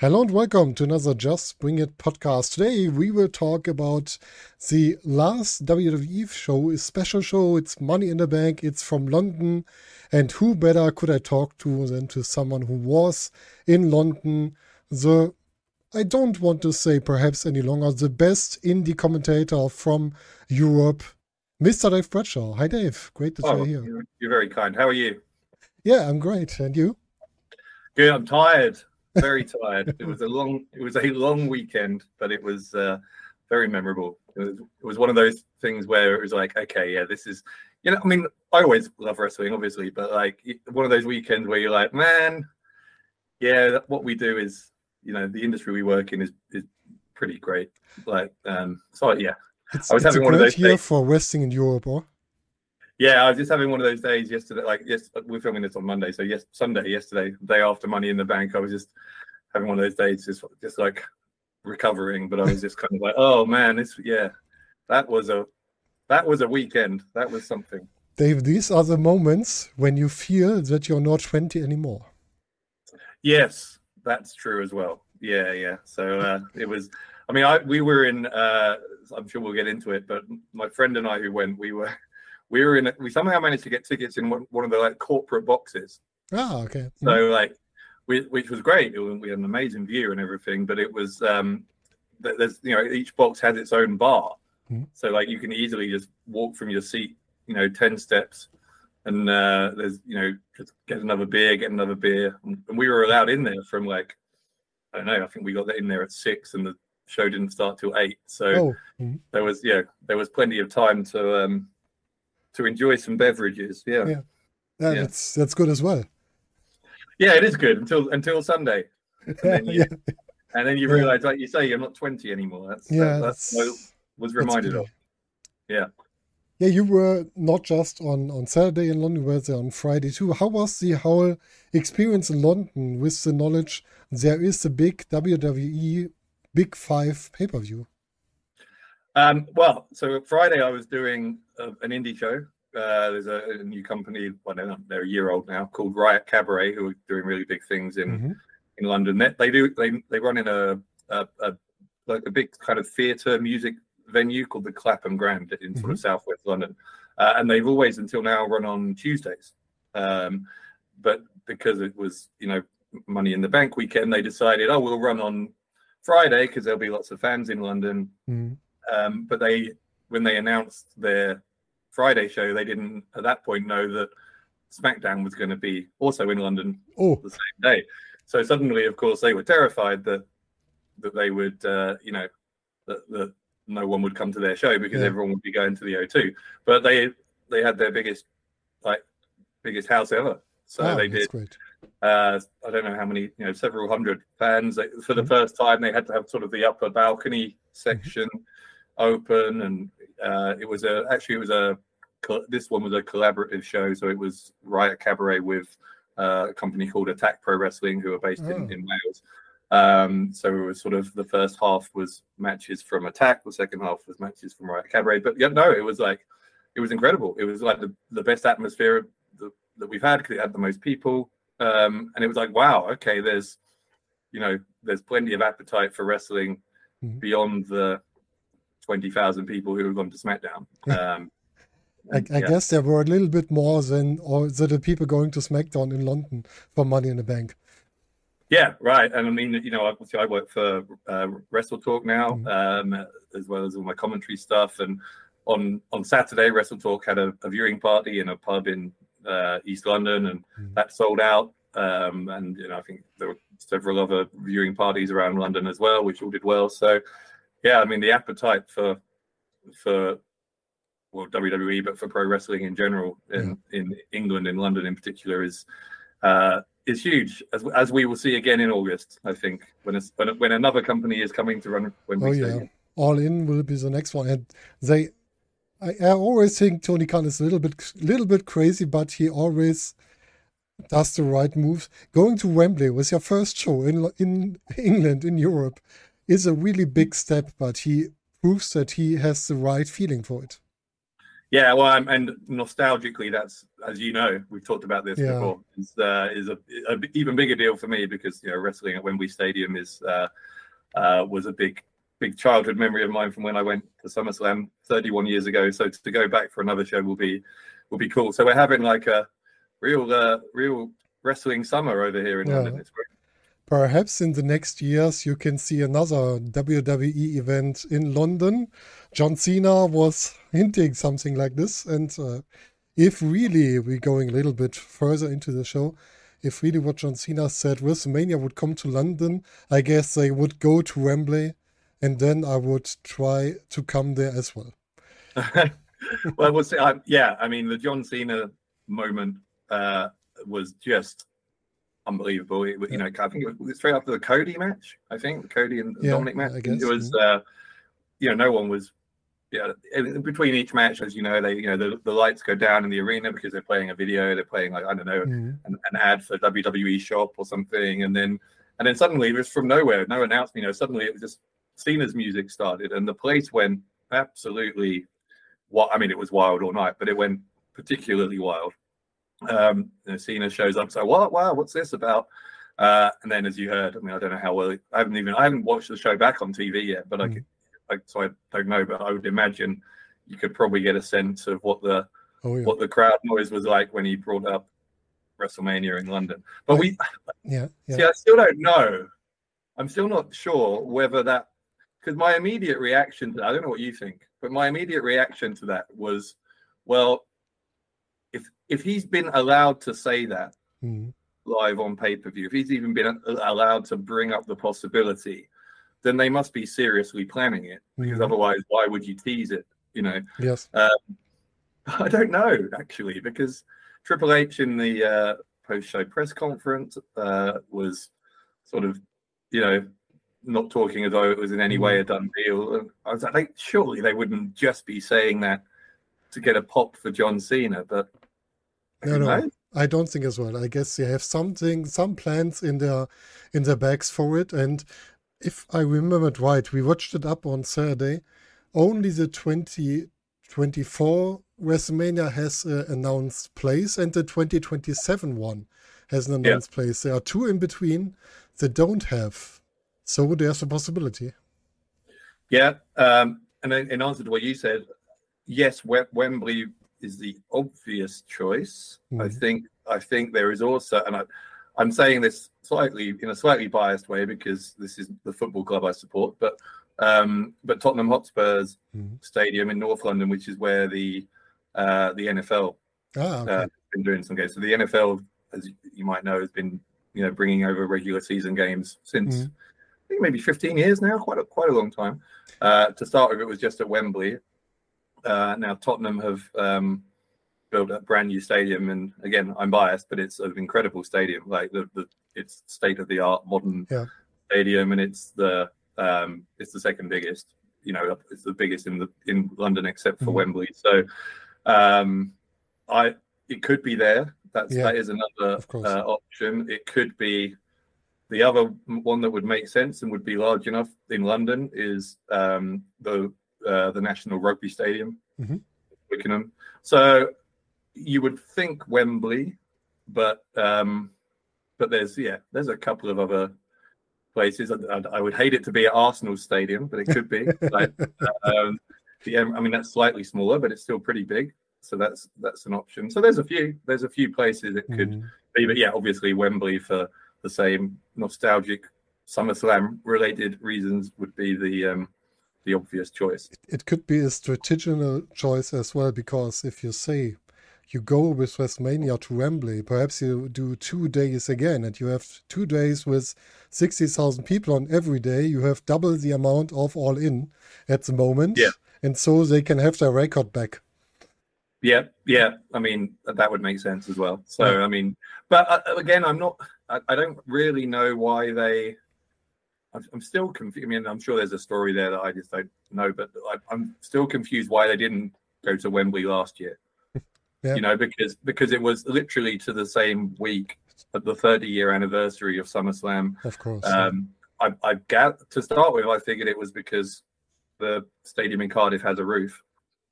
Hello and welcome to another Just Bring It podcast. Today we will talk about the last WWE show, a special show. It's Money in the Bank. It's from London. And who better could I talk to than to someone who was in London, the I don't want to say perhaps any longer the best indie commentator from Europe, Mr. Dave Bradshaw. Hi, Dave. Great to Oh, see you here. you're very kind. How are you? Yeah, I'm great. And you? Good. I'm tired. Very tired. It was a long. It was a long weekend, but it was uh, very memorable. It was, it was one of those things where it was like, okay, yeah, this is. You know, I mean, I always love wrestling, obviously, but like one of those weekends where you're like, man, yeah, what we do is, you know, the industry we work in is is pretty great. Like, um, so yeah, It's, I was having one of great those year days. for wrestling in Europe, or? Yeah, I was just having one of those days yesterday. Like, yes, we're filming this on Monday, so yes, Sunday, yesterday, day after Money in the Bank, I was just having one of those days, just just like recovering. But I was just kind of like, oh man, this, yeah, that was a that was a weekend. That was something. Dave, these are the moments when you feel that you're not 20 anymore. Yes, that's true as well. Yeah, yeah. So uh, it was. I mean, I we were in. Uh, I'm sure we'll get into it, but my friend and I who went, we were. We were in. We somehow managed to get tickets in one, one of the like corporate boxes. Oh, okay. So like, we, which was great. Was, we had an amazing view and everything, but it was um, there's you know each box has its own bar, Mhm. so like you can easily just walk from your seat, you know, ten steps, and uh, there's you know just get another beer, get another beer, and we were allowed in there from like I don't know. I think we got in there at six, and the show didn't start till eight. So oh, mhm. there was yeah, there was plenty of time to um to enjoy some beverages. Yeah. Yeah. yeah, Yeah. that's that's good as well. Yeah, it is good until until Sunday, then you- yeah, and then you realize, like you say, you're not 20 anymore. That's yeah, that- that's, what that's, was reminded of. Yeah. Yeah, you were not just on on Saturday in London, you were there on Friday too. How was the whole experience in London with the knowledge there is a big WWE Big Five pay per view? Um, well, so Friday I was doing an indie show. Uh, there's a, a new company, well, they're, they're a year old now, called Riot Cabaret, who are doing really big things in Mhm. in London. They, they do they they run in a, a, a like a big kind of theatre music venue called the Clapham Grand in sort of southwest London, uh, and they've always until now run on Tuesdays. Um, but because it was you know Money in the Bank weekend, they decided oh we'll run on Friday because there'll be lots of fans in London. Mhm. Um, but they when they announced their Friday show, they didn't at that point know that SmackDown was going to be also in London Oh, the same day. So suddenly, of course, they were terrified that that they would, uh, you know, that, that no one would come to their show because Yeah. everyone would be going to the O2. But they they had their biggest like biggest house ever. So ah, they did. Uh, I don't know how many, you know, several hundred fans. They, for the Mhm. first time, they had to have sort of the upper balcony section open, and uh, it was a actually it was a this one was a collaborative show, so it was Riot Cabaret with uh, a company called Attack Pro Wrestling, who are based Oh. in, in Wales. Um, so it was sort of the first half was matches from Attack, the second half was matches from Riot Cabaret. But yeah, no, it was like it was incredible. It was like the, the best atmosphere that, that we've had because it had the most people, um, and it was like wow, okay, there's you know there's plenty of appetite for wrestling Mhm. beyond the twenty thousand people who have gone to SmackDown. Um, I, I yeah. guess there were a little bit more than or than the people going to SmackDown in London for Money in the Bank. Yeah, right. And I mean, you know, obviously I work for uh, Wrestle Talk now, Mhm. um, as well as all my commentary stuff. And on on Saturday, Wrestle Talk had a, a viewing party in a pub in uh, East London, and Mhm. that sold out. Um, and you know, I think there were several other viewing parties around London as well, which all did well. So, yeah, I mean, the appetite for for well WWE, but for pro wrestling in general in, in England, in London in particular, is uh, is huge, as as we will see again in August. I think when it's, when when another company is coming to run when Oh we yeah, All In will be the next one, and they. I, I always think Tony Khan is a little bit, little bit crazy, but he always does the right moves. Going to Wembley was your first show in in England in Europe is a really big step, but he proves that he has the right feeling for it. Yeah, well, I'm, and nostalgically, that's as you know, we've talked about this Yeah. before. Is uh, is a, a b- even bigger deal for me because you know wrestling at Wembley Stadium is uh, uh, was a big big childhood memory of mine from when I went to SummerSlam 31 years ago. So to go back for another show will be will be cool. So we're having like a real uh, real wrestling summer over here in Yeah. London. It's great. Perhaps in the next years you can see another WWE event in London. John Cena was hinting something like this, and uh, if really we're going a little bit further into the show, if really what John Cena said WrestleMania would come to London, I guess they would go to Wembley, and then I would try to come there as well. well, we'll see. I, yeah, I mean, the John Cena moment uh, was just unbelievable. It, was- you know, I think it was straight after the Cody match. I think the Cody and Yeah, Dominik match. Guess, it was, uh, you know, no one was. Yeah, in between each match, as you know, they, you know, the, the lights go down in the arena because they're playing a video. They're playing like I don't know, Mhm. an, an ad for WWE shop or something, and then and then suddenly just from nowhere, no announcement, you know, suddenly it was just Cena's music started, and the place went absolutely. What I mean, it was wild all night, but it went particularly wild. Um, Cena shows up, so what? Wow, what's this about? Uh, and then, as you heard, I mean, I don't know how well. I haven't even I haven't watched the show back on TV yet, but I, Mm. could, I so I don't know, but I would imagine you could probably get a sense of what the Oh yeah, what the crowd noise was like when he brought up WrestleMania in London. But we yeah, yeah. see, I still don't know. I'm still not sure whether that because my immediate reaction to I don't know what you think, but my immediate reaction to that was, well, if he's been allowed to say that Mhm. live on pay per view, if he's even been allowed to bring up the possibility, then they must be seriously planning it. Because Mhm. otherwise, why would you tease it? You know. Yes. I don't know actually because Triple H in the uh, post-show press conference uh, was sort of, you know, not talking as though it was in any way a done deal. And I was like, surely they wouldn't just be saying that to get a pop for John Cena, but No, no. I don't think as well. I guess they have something, some plans in their in their bags for it. And if I remember it right, we watched it up on Saturday. Only the 2024 WrestleMania has uh, announced place, and the 2027 one has an Yeah. announced place. There are two in between that don't have. So there's a possibility. Yeah, um, and in answer to what you said, yes, Wem- Wembley is the obvious choice. I Mhm. think I think there is also, and I, I'm saying this slightly in a slightly biased way because this is the football club I support, but um, but Tottenham Hotspur's Mhm. stadium in North London, which is where the uh, the NFL Ah, okay. uh, has been doing some games. So the NFL, as you might know, has been you know bringing over regular season games since Mhm. I think maybe 15 years now, quite a, quite a long time. Uh, to start with, it was just at Wembley. Uh, now Tottenham have um, built a brand new stadium, and again, I'm biased, but it's an incredible stadium. Like the, the it's state of the art modern Yeah. stadium, and it's the um, it's the second biggest. You know, it's the biggest in the in London except for Mhm. Wembley. So, um, I it could be there. That's Yeah, that is another uh, option. It could be the other one that would make sense and would be large enough in London is um, the uh, the National Rugby Stadium, Mhm. Twickenham. So you would think Wembley, but um, but there's yeah, there's a couple of other places. I, I- I would hate it to be at Arsenal Stadium, but it could be. like, um, the, M- I mean, that's slightly smaller, but it's still pretty big. So that's that's an option. So there's a few there's a few places it could Mhm. be, but yeah, obviously Wembley for the same nostalgic SummerSlam related reasons would be the um, the obvious choice. it could be a strategical choice as well because if you say you go with WrestleMania to Wembley, perhaps you do two days again, and you have two days with sixty thousand people on every day. You have double the amount of all in at the moment, Yeah. and so they can have their record back. Yeah, yeah. I mean, that would make sense as well. So, Yeah. I mean, but uh, again, I'm not. I don't really know why they. I'm, I'm still confused. I mean, I'm sure there's a story there that I just don't know, but I, I'm still confused why they didn't go to Wembley last year. Yeah. You know, because because it was literally to the same week at the 30 year anniversary of SummerSlam. Of course, Um, I, I got to start with, I figured it was because the stadium in Cardiff has a roof.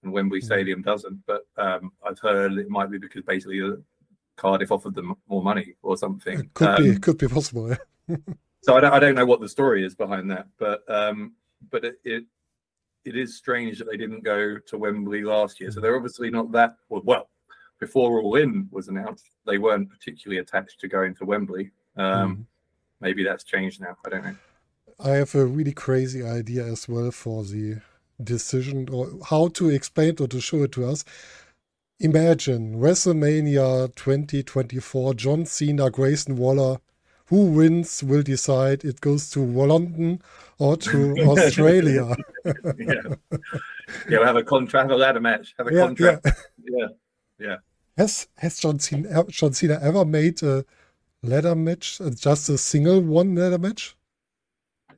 and Wembley Mhm. Stadium doesn't. But um, I've heard it might be because basically Cardiff offered them more money or something. It could Um, be could be possible. yeah. so I don't, I don't know what the story is behind that, but um, but it, it it is strange that they didn't go to Wembley last year. So they're obviously not that well. well before All In was announced, they weren't particularly attached to going to Wembley. Um, Mhm. Maybe that's changed now. I don't know. I have a really crazy idea as well for the decision or how to explain it or to show it to us. Imagine WrestleMania 2024, John Cena, Grayson Waller. Who wins will decide it goes to London or to Australia. yeah, yeah. We'll have a contract, have a ladder match, have a Yeah, contract. Yeah. yeah Has has John Cena, John Cena ever made a ladder match, uh, just a single one ladder match?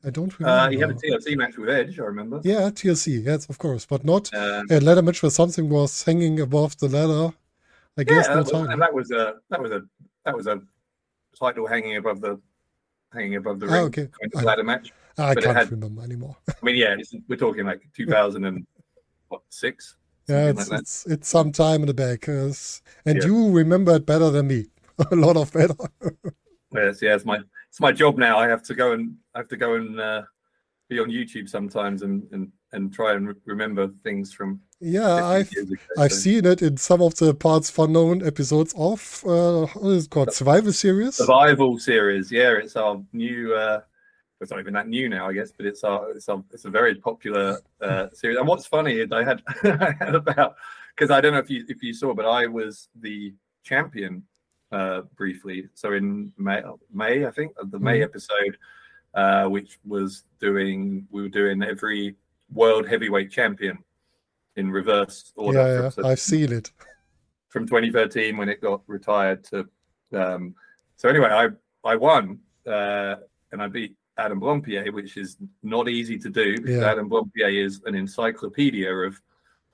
I don't remember. Uh, he had a TLC match with Edge, I remember. yeah, TLC, yes, of course, but not Um, a ladder match where something was hanging above the ladder. I yeah, guess no that, was- time. and that was a that was a that was a title hanging above the hanging above the Ah, ring okay. kind I- of ladder match. I but can't had- remember anymore. I mean, yeah, we're talking like 2000 and what six? yeah, it's, like it's it's some time in the back, yes. and Yeah. you remember it better than me. a lot of better. Yes, yeah, it's my it's my job now. I have to go and I have to go and uh, be on YouTube sometimes and and and try and re- remember things from. Yeah, I've ago, I've so- seen it in some of the Partsfornoms episodes of uh, what is it called Survival Series. survival series. Yeah, it's our new. uh It's not even that new now, I guess, but it's our it's our, it's a very popular uh series. And what's funny is I had I had about because I don't know if you if you saw, but I was the champion uh briefly. So in May, May I think the May Mhm. episode, uh, which was doing we were doing every world heavyweight champion in reverse order. yeah, yeah, so I've seen it. from 2013 when it got retired to um so anyway i i won uh and i beat Adam Blampied which is not easy to do because Yeah. Adam Blampied is an encyclopedia of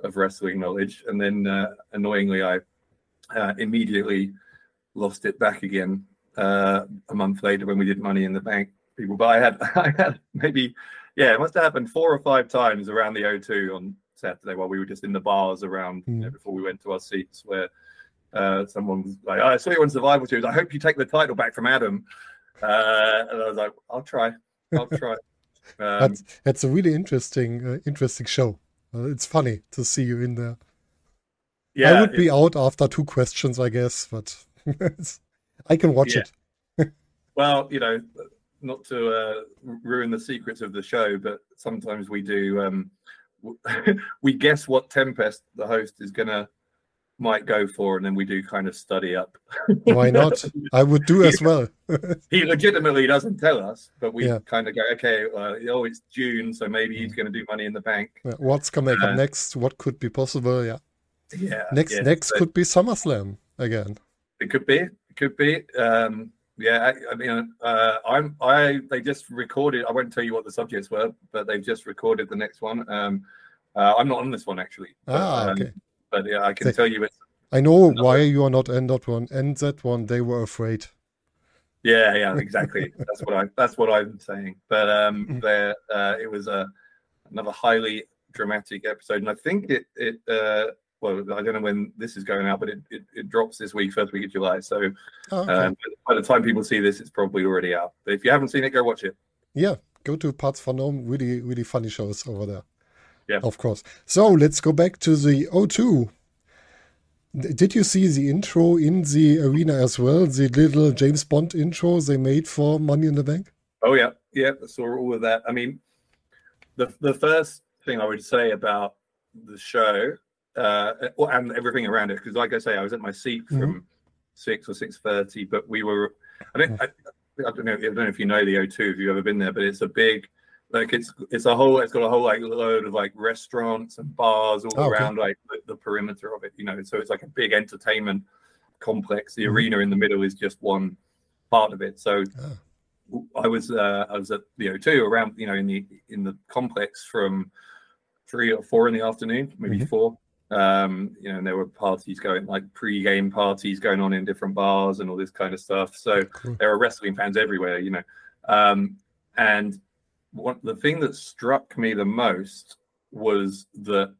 of wrestling knowledge and then uh, annoyingly i uh, immediately lost it back again uh a month later when we did money in the bank people but i had i had maybe yeah it must have happened four or five times around the o2 on saturday while we were just in the bars around you know, Mm. before we went to our seats where uh, someone was like, oh, I saw you on Survival Series. I hope you take the title back from Adam. Uh, and I was like, I'll try. I'll try. Um, That's that's a really interesting uh, interesting show. Uh, it's funny to see you in there. yeah, I would be out after two questions, I guess, but I can watch Yeah. it. well, you know, not to uh, ruin the secrets of the show, but sometimes we do. Um, we guess what Tempest, the host, is gonna might go for, and then we do kind of study up. Why not? I would do as well. he legitimately doesn't tell us, but we Yeah. kind of go, okay, oh, it's June, so maybe he's going to do Money in the Bank. What's coming Uh, up next? What could be possible? Yeah. Yeah, Next next could be SummerSlam again. It could be. It could be. Um, yeah, I, I mean, uh, I'm. I. They just recorded. I won't tell you what the subjects were, but they've just recorded the next one. Um, uh, I'm not on this one actually. But, Ah, um, okay. but yeah, I can They- tell you it's. I know no. why you are not in that one. And that one, they were afraid. Yeah, yeah, exactly. that's what I. That's what I'm saying. But um, Mm. there, uh, it was a another highly dramatic episode, and I think it. It. Uh, well, I don't know when this is going out, but it, it, it drops this week, first week of July. So Oh, okay. um, by the time people see this, it's probably already out. But if you haven't seen it, go watch it. yeah, go to Partsfornoms. Really, really funny shows over there. Yeah. Of course. So let's go back to the O2. Did you see the intro in the arena as well? The little James Bond intro they made for Money in the Bank? Oh yeah, yeah, I saw all of that. I mean, the the first thing I would say about the show uh, and everything around it, because like I say, I was at my seat from six or six thirty, but we were. I don't. I, I don't know. I don't know if you know the O2 if you've ever been there, but it's a big. Like it's it's a whole it's got a whole like load of like restaurants and bars all Oh, okay. around like the, the perimeter of it, you know. So it's like a big entertainment complex. The Mhm. arena in the middle is just one part of it. So Ah. I was uh, I was at the O2 around you know in the in the complex from three or four in the afternoon, maybe Mhm. four. Um, you know, and there were parties going like pre-game parties going on in different bars and all this kind of stuff. So Cool. there are wrestling fans everywhere, you know. Um, and what the thing that struck me the most was that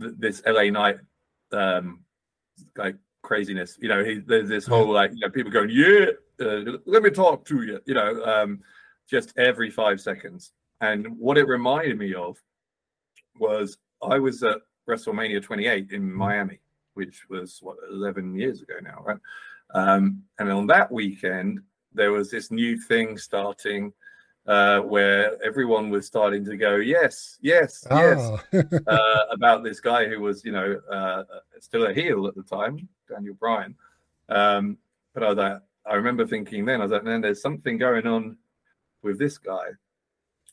th- this LA Knight um, like craziness. You know, he, there's this whole like you know people going, yeah, uh, let me talk to you. You know, um, just every five seconds. And what it reminded me of was I was at WrestleMania 28 in Miami, which was what 11 years ago now, right? Um, and on that weekend, there was this new thing starting uh, where everyone was starting to go, yes, yes, yes, Ah. uh, about this guy who was, you know, uh, still a heel at the time, Daniel Bryan. Um, but I was like, I remember thinking then, I was like, man, there's something going on with this guy.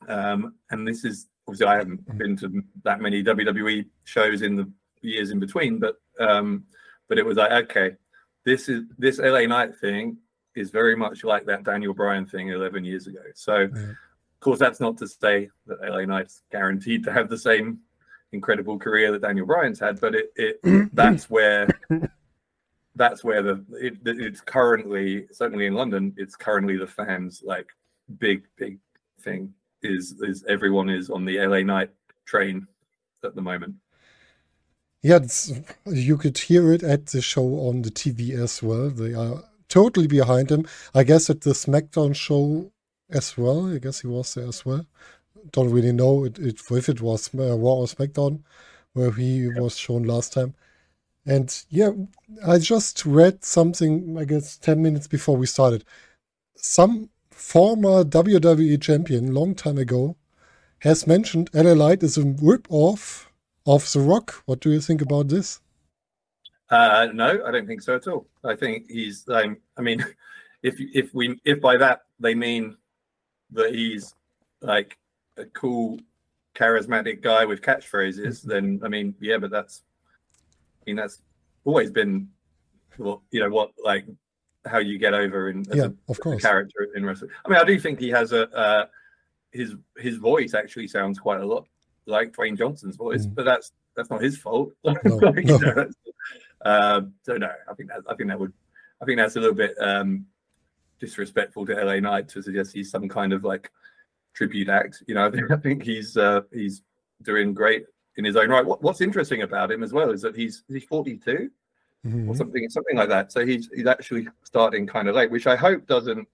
Um, and this is obviously I haven't been to that many WWE shows in the years in between, but um, but it was like, okay, this is this LA Knight thing is very much like that Daniel Bryan thing 11 years ago. So, of course, that's not to say that LA Knight's guaranteed to have the same incredible career that Daniel Bryan's had, but it, it that's where that's where the it, it's currently certainly in London. It's currently the fans like big big thing is is everyone is on the LA Knight train at the moment. Yeah, it's, you could hear it at the show on the TV as well. They are totally behind him. I guess at the SmackDown show as well. I guess he was there as well. Don't really know it, it, if it was uh, Raw or SmackDown where he was shown last time. And yeah, I just read something, I guess, 10 minutes before we started. Some former WWE champion, long time ago, has mentioned LA Knight is a rip-off of The Rock. What do you think about this? Uh, no, I don't think so at all. I think he's. Um, I mean, if if we if by that they mean that he's like a cool, charismatic guy with catchphrases, then I mean, yeah, but that's. I mean, that's always been, well, you know, what like how you get over in as Yeah, a, of course. character in wrestling. I mean, I do think he has a uh, his his voice actually sounds quite a lot like Dwayne Johnson's voice, Mm. but that's that's not his fault. No, Like, no. um, so no, I think that I think that would I think that's a little bit um, disrespectful to LA Knight to suggest he's some kind of like tribute act. You know, I think, I think he's uh, he's doing great in his own right. What, what's interesting about him as well is that he's he's 42 Mhm. or something something like that. So he's he's actually starting kind of late, which I hope doesn't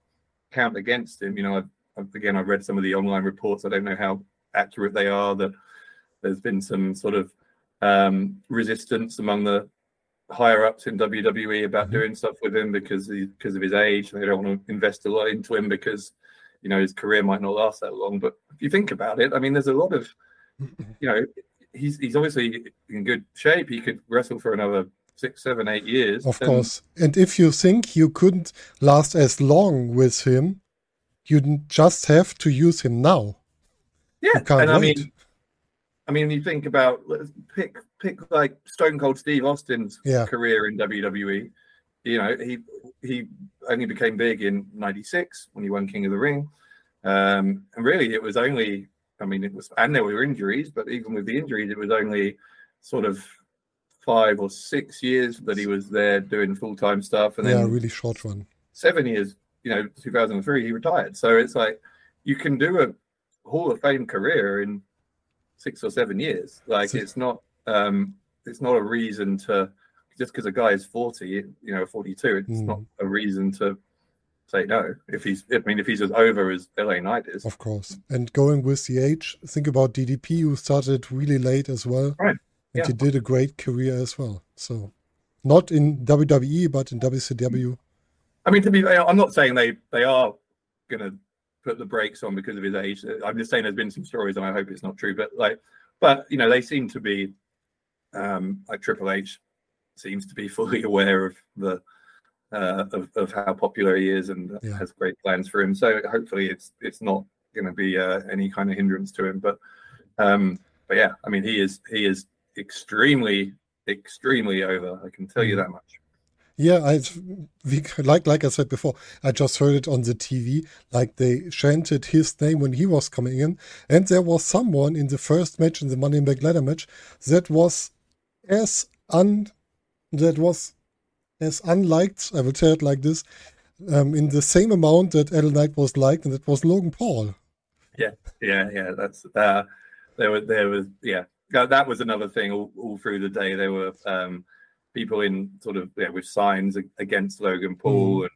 count against him. You know, I've, I've, again I've read some of the online reports. I don't know how accurate they are. That there's been some sort of um, resistance among the higher ups in WWE about Mhm. doing stuff with him because he, because of his age. They don't want to invest a lot into him because you know his career might not last that long. But if you think about it, I mean, there's a lot of you know he's he's obviously in good shape. He could wrestle for another six, seven, eight years. Of course. And if you think you couldn't last as long with him, you just have to use him now. Yeah, and I wait. mean, I mean, you think about pick pick like Stone Cold Steve Austin's Yeah. career in WWE. You know, he he only became big in '96 when he won King of the Ring, um, and really it was only. I mean, it was, and there were injuries, but even with the injuries, it was only sort of five or six years that he was there doing full time stuff, and yeah, then really short one. seven years, you know, 2003, he retired. So it's like you can do a Hall of Fame career in six or seven years. Like So- it's not, um, it's not a reason to just because a guy is 40, you know, 42. It's Mm. not a reason to say no. If he's, I mean, if he's as over as LA Knight is, Of course. And going with the age, think about DDP, who started really late as well. Right. And Yeah. he did a great career as well. So, not in WWE, but in WCW. I mean, to be, fair, I'm not saying they they are going to put the brakes on because of his age. I'm just saying there's been some stories, and I hope it's not true. But like, but you know, they seem to be um, like Triple H seems to be fully aware of the uh, of, of how popular he is and Yeah. has great plans for him. So hopefully, it's it's not going to be uh, any kind of hindrance to him. But um, but yeah, I mean, he is he is extremely extremely over. I can tell you Mhm. that much. Yeah, I like like I said before, I just heard it on the TV. Like they chanted his name when he was coming in, and there was someone in the first match in the Money in the Bank ladder match that was as un that was as unliked. I will tell it like this, um, in the same amount that L Knight was liked, and that was Logan Paul. Yeah, yeah, yeah, that's uh there was there was yeah. That, that was another thing. All, all through the day, there were um, people in sort of yeah, with signs against Logan Paul,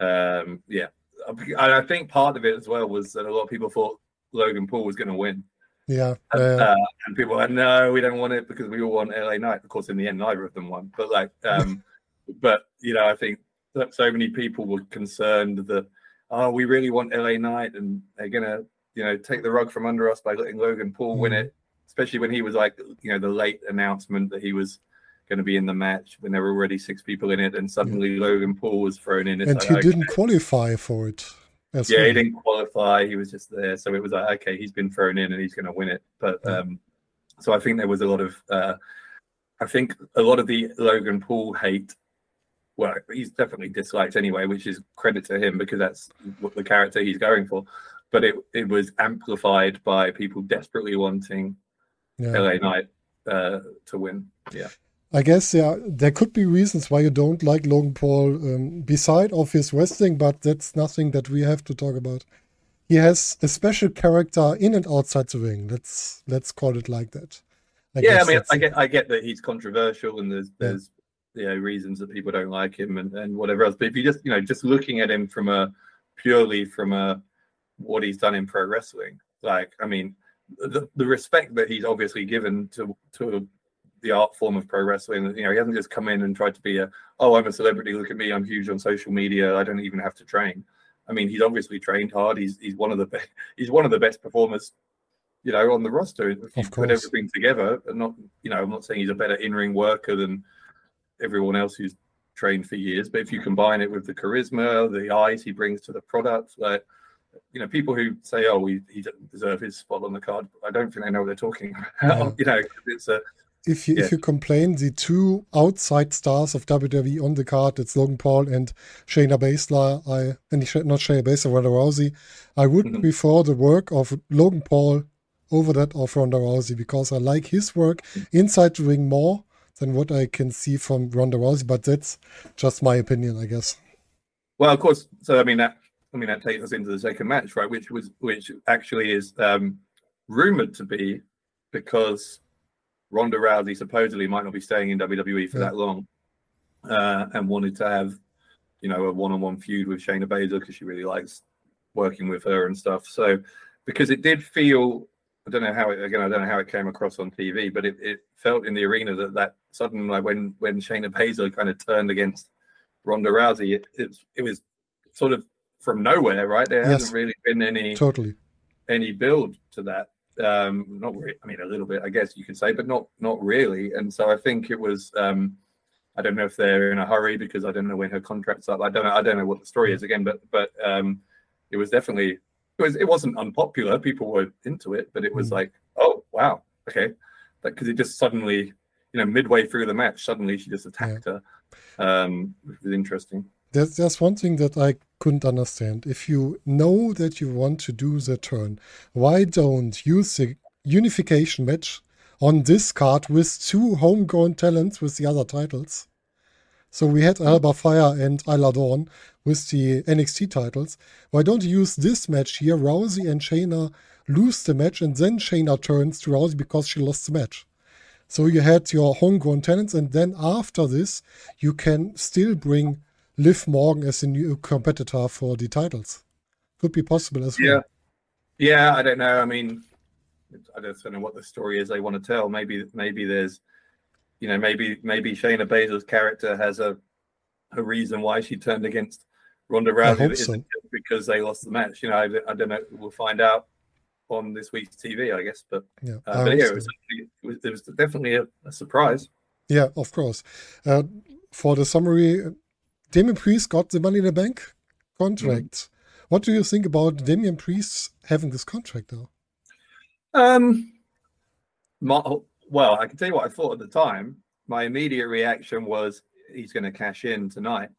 and um, yeah, and I think part of it as well was that a lot of people thought Logan Paul was going to win, Yeah. and, uh, uh, and people were like, no, we don't want it because we all want LA Knight. Of course, in the end, neither of them won. But like, um, but you know, I think that so many people were concerned that oh, we really want LA Knight, and they're gonna you know take the rug from under us by letting Logan Paul win Mhm. it, especially when he was like you know the late announcement that he was. Going to be in the match when there were already six people in it, and suddenly Logan Paul was thrown in. It's and like, he okay. didn't qualify for it. As Yeah, well. he didn't qualify. He was just there, so it was like, okay, he's been thrown in and he's going to win it. But Yeah. um, so I think there was a lot of, uh, I think a lot of the Logan Paul hate. Well, he's definitely disliked anyway, which is credit to him because that's what the character he's going for. But it it was amplified by people desperately wanting Yeah. LA Knight uh, to win. Yeah, I guess yeah, there could be reasons why you don't like Logan Paul um, beside of his wrestling, but that's nothing that we have to talk about. He has a special character in and outside the ring. Let's let's call it like that. yeah. I mean, I it. get I get that he's controversial and there's Yeah. there's you know reasons that people don't like him and, and whatever else. But if you just you know just looking at him from a purely from a what he's done in pro wrestling, like I mean, the the respect that he's obviously given to to the art form of pro wrestling. You know, he hasn't just come in and tried to be a oh I'm a celebrity. Look at me, I'm huge on social media. I don't even have to train. I mean, he's obviously trained hard. He's he's one of the best. He's one of the best performers you know, on the roster. If you put everything together, and not, you know, I'm not saying he's a better in-ring worker than everyone else who's trained for years, but if you combine it with the charisma, the eyes he brings to the product, like, you know, people who say, "Oh, he, he doesn't deserve his spot on the card," I don't think they know what they're talking about. You know, it's a if you Yeah. if you complain the two outside stars of WWE on the card, it's Logan Paul and Shayna Baszler. I and not Shayna Baszler, Ronda Rousey. I would Mhm. prefer the work of Logan Paul over that of Ronda Rousey because I like his work inside the ring more than what I can see from Ronda Rousey. But that's just my opinion, I guess. Well, of course. So I mean that I mean that takes us into the second match, right? Which was which actually is um rumored to be because Ronda Rousey supposedly might not be staying in WWE for Yeah. that long, uh, and wanted to have you know a one-on-one feud with Shayna Baszler because she really likes working with her and stuff. So because it did feel. I don't know how it again. I don't know how it came across on TV, but it, it felt in the arena that that sudden like when when Shayna Baszler kind of turned against Ronda Rousey, it, it it was sort of from nowhere, right? There Yes. hasn't really been any Totally. any build to that. Um, not really. I mean, a little bit, I guess you could say, but not not really. And so I think it was. Um, I don't know if they're in a hurry because I don't know when her contract's up. I don't know. I don't know what the story is again, but but um, it was definitely it was it wasn't unpopular. People were into it, but it was Mm. like, oh wow, okay, because it just suddenly, you know, midway through the match, suddenly she just attacked her, um, which was interesting. There's there's one thing that I couldn't understand. If you know that you want to do the turn, why don't use the unification match on this card with two homegrown talents with the other titles? So we had Alba Fyre and Isla Dawn with the NXT titles. Why don't you use this match here? Rousey and Shayna lose the match, and then Shayna turns to Rousey because she lost the match. So you had your homegrown talents, and then after this, you can still bring Liv Morgan as a new competitor for the titles. Could be possible as well. Yeah. Yeah, I don't know. I mean, I don't know what the story is they want to tell. Maybe, maybe there's, you know, maybe maybe Shayna Baszler's character has a a reason why she turned against Ronda Rousey. so. because they lost the match. You know, I, I don't know. We'll find out on this week's TV, I guess. But, Yeah, uh, but yeah, so. it was, it was, it was definitely a, a surprise. Yeah, of course. Uh, for the summary, Damian Priest got the Money in the Bank contract. Mm-hmm. What do you think about Damian Priest having this contract now? Um, my, well, I can tell you what I thought at the time. My immediate reaction was he's going to cash in tonight.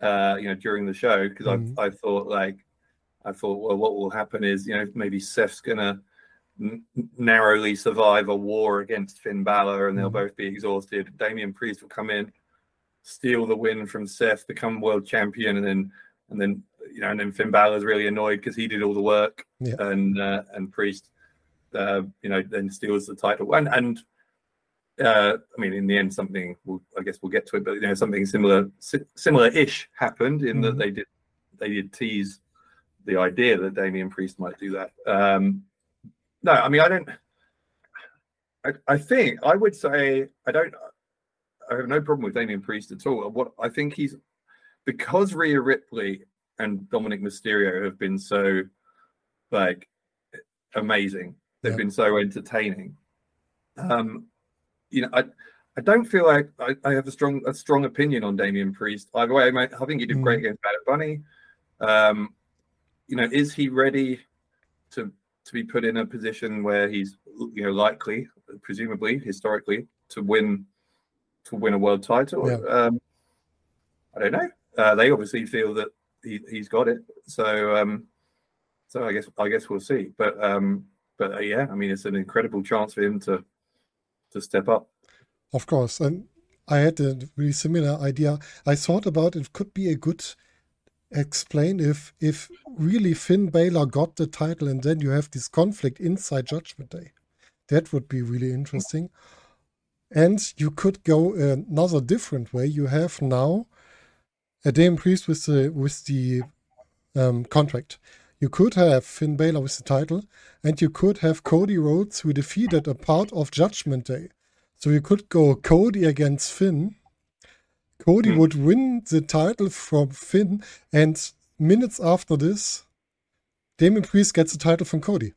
Uh, you know, during the show because Mhm. I I thought like I thought well, what will happen is you know maybe Seth's going to n- narrowly survive a war against Finn Balor and they'll Mhm. both be exhausted. Damian Priest will come in, steal the win from Seth, become world champion, and then and then you know and then Finn Balor's really annoyed because he did all the work Yeah. and uh, and Priest uh, you know, then steals the title. And and uh, I mean, in the end, something we'll, I guess we'll get to it, but you know, something similar similar-ish happened in mm-hmm. that they did they did tease the idea that Damian Priest might do that. Um, no, I mean, I don't. I, I think I would say I don't. I have no problem with Damian Priest at all. What I think he's because Rhea Ripley and Dominik Mysterio have been so like amazing. They've yeah. been so entertaining. Um, you know, I I don't feel like I, I, have a strong a strong opinion on Damian Priest. Either way, I, I think he did mm. great against Bad Bunny. Um, you know, is he ready to to be put in a position where he's you know likely, presumably, historically, to win to win a world title? Yeah. Um, I don't know. Uh, they obviously feel that he, he's got it. So um, so I guess I guess we'll see. But um, but uh, yeah, I mean, it's an incredible chance for him to to step up. Of course, and I had a really similar idea. I thought about it could be a good explain if if really Finn Balor got the title and then you have this conflict inside Judgment Day. That would be really interesting. And you could go another different way. You have now a Damian Priest with the with the um, contract. You could have Finn Balor with the title, and you could have Cody Rhodes who defeated a part of Judgment Day. So you could go Cody against Finn, Cody mm. would win the title from Finn, and minutes after this, Damian Priest gets the title from Cody.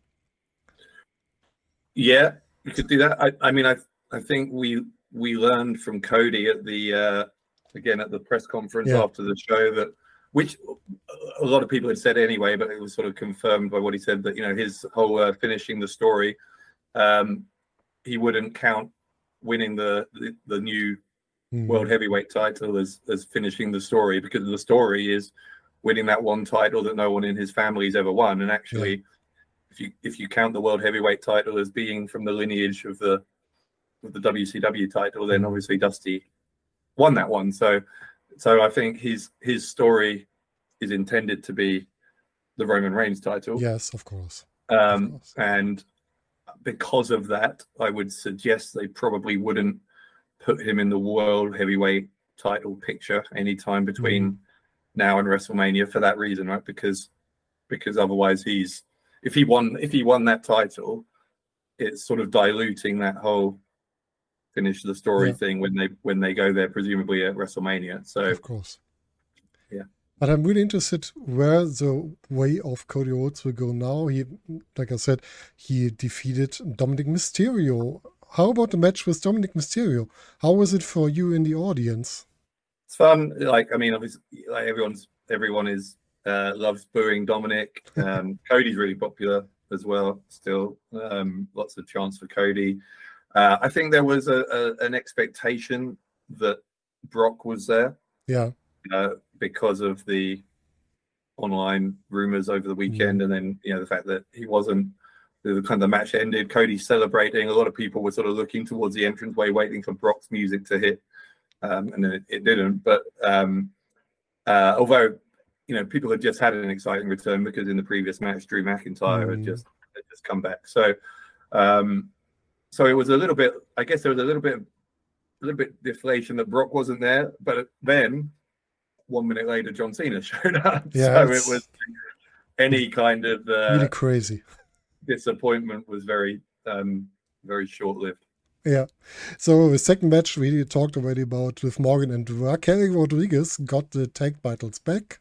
Yeah, you could do that. I, I mean, I I think we we learned from Cody at the uh, again at the press conference yeah. after the show that which a lot of people had said anyway, but it was sort of confirmed by what he said that you know his whole uh, finishing the story, um, he wouldn't count winning the the, the new mm. world heavyweight title as as finishing the story because the story is winning that one title that no one in his family's ever won. And actually, yeah. if you if you count the world heavyweight title as being from the lineage of the of the WCW title, then obviously Dusty won that one. So so I think his his story is intended to be the Roman Reigns title. Yes, of course. Um, of course. And because of that, I would suggest they probably wouldn't put him in the world heavyweight title picture anytime between mm. now and WrestleMania for that reason, right? Because because otherwise he's if he won if he won that title, it's sort of diluting that whole finish the story yeah. thing when they when they go there presumably at WrestleMania. So of course. Yeah. But I'm really interested where the way of Cody Rhodes will go now. He, like I said, he defeated Dominik Mysterio how about the match with Dominik Mysterio? How was it for you in the audience? It's fun. Like, I mean, obviously, like everyone's everyone is uh, loves booing Dominik. Um, Cody's really popular as well. Still, um, lots of chance for Cody. Uh, I think there was a, a, an expectation that Brock was there. Yeah. Uh, because of the online rumors over the weekend, mm. and then you know the fact that he wasn't the kind of the match ended. Cody celebrating. A lot of people were sort of looking towards the entranceway, waiting for Brock's music to hit, um, and then it, it didn't. But um, uh, although you know people had just had an exciting return because in the previous match, Drew McIntyre mm. had just had just come back. So um, so it was a little bit. I guess there was a little bit, a little bit deflation that Brock wasn't there. But then one minute later, John Cena showed up. Yeah, so it was any kind of uh, really crazy disappointment was very um, very short lived. Yeah. So the second match we talked already about with Morgan and Raquel Rodriguez got the tag titles back.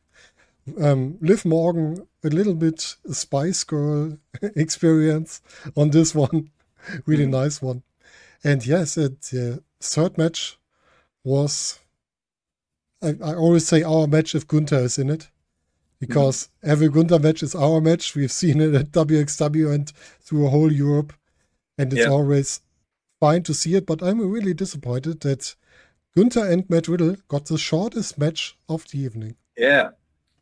Um, Liv Morgan a little bit Spice Girl experience on this one, really mm. nice one. And yes, it, the third match was I, I, always say our match if Gunther is in it because mm. every Gunther match is our match. We've seen it at WXW and through a whole Europe, and it's yeah. always fine to see it. But I'm really disappointed that Gunther and Matt Riddle got the shortest match of the evening. Yeah,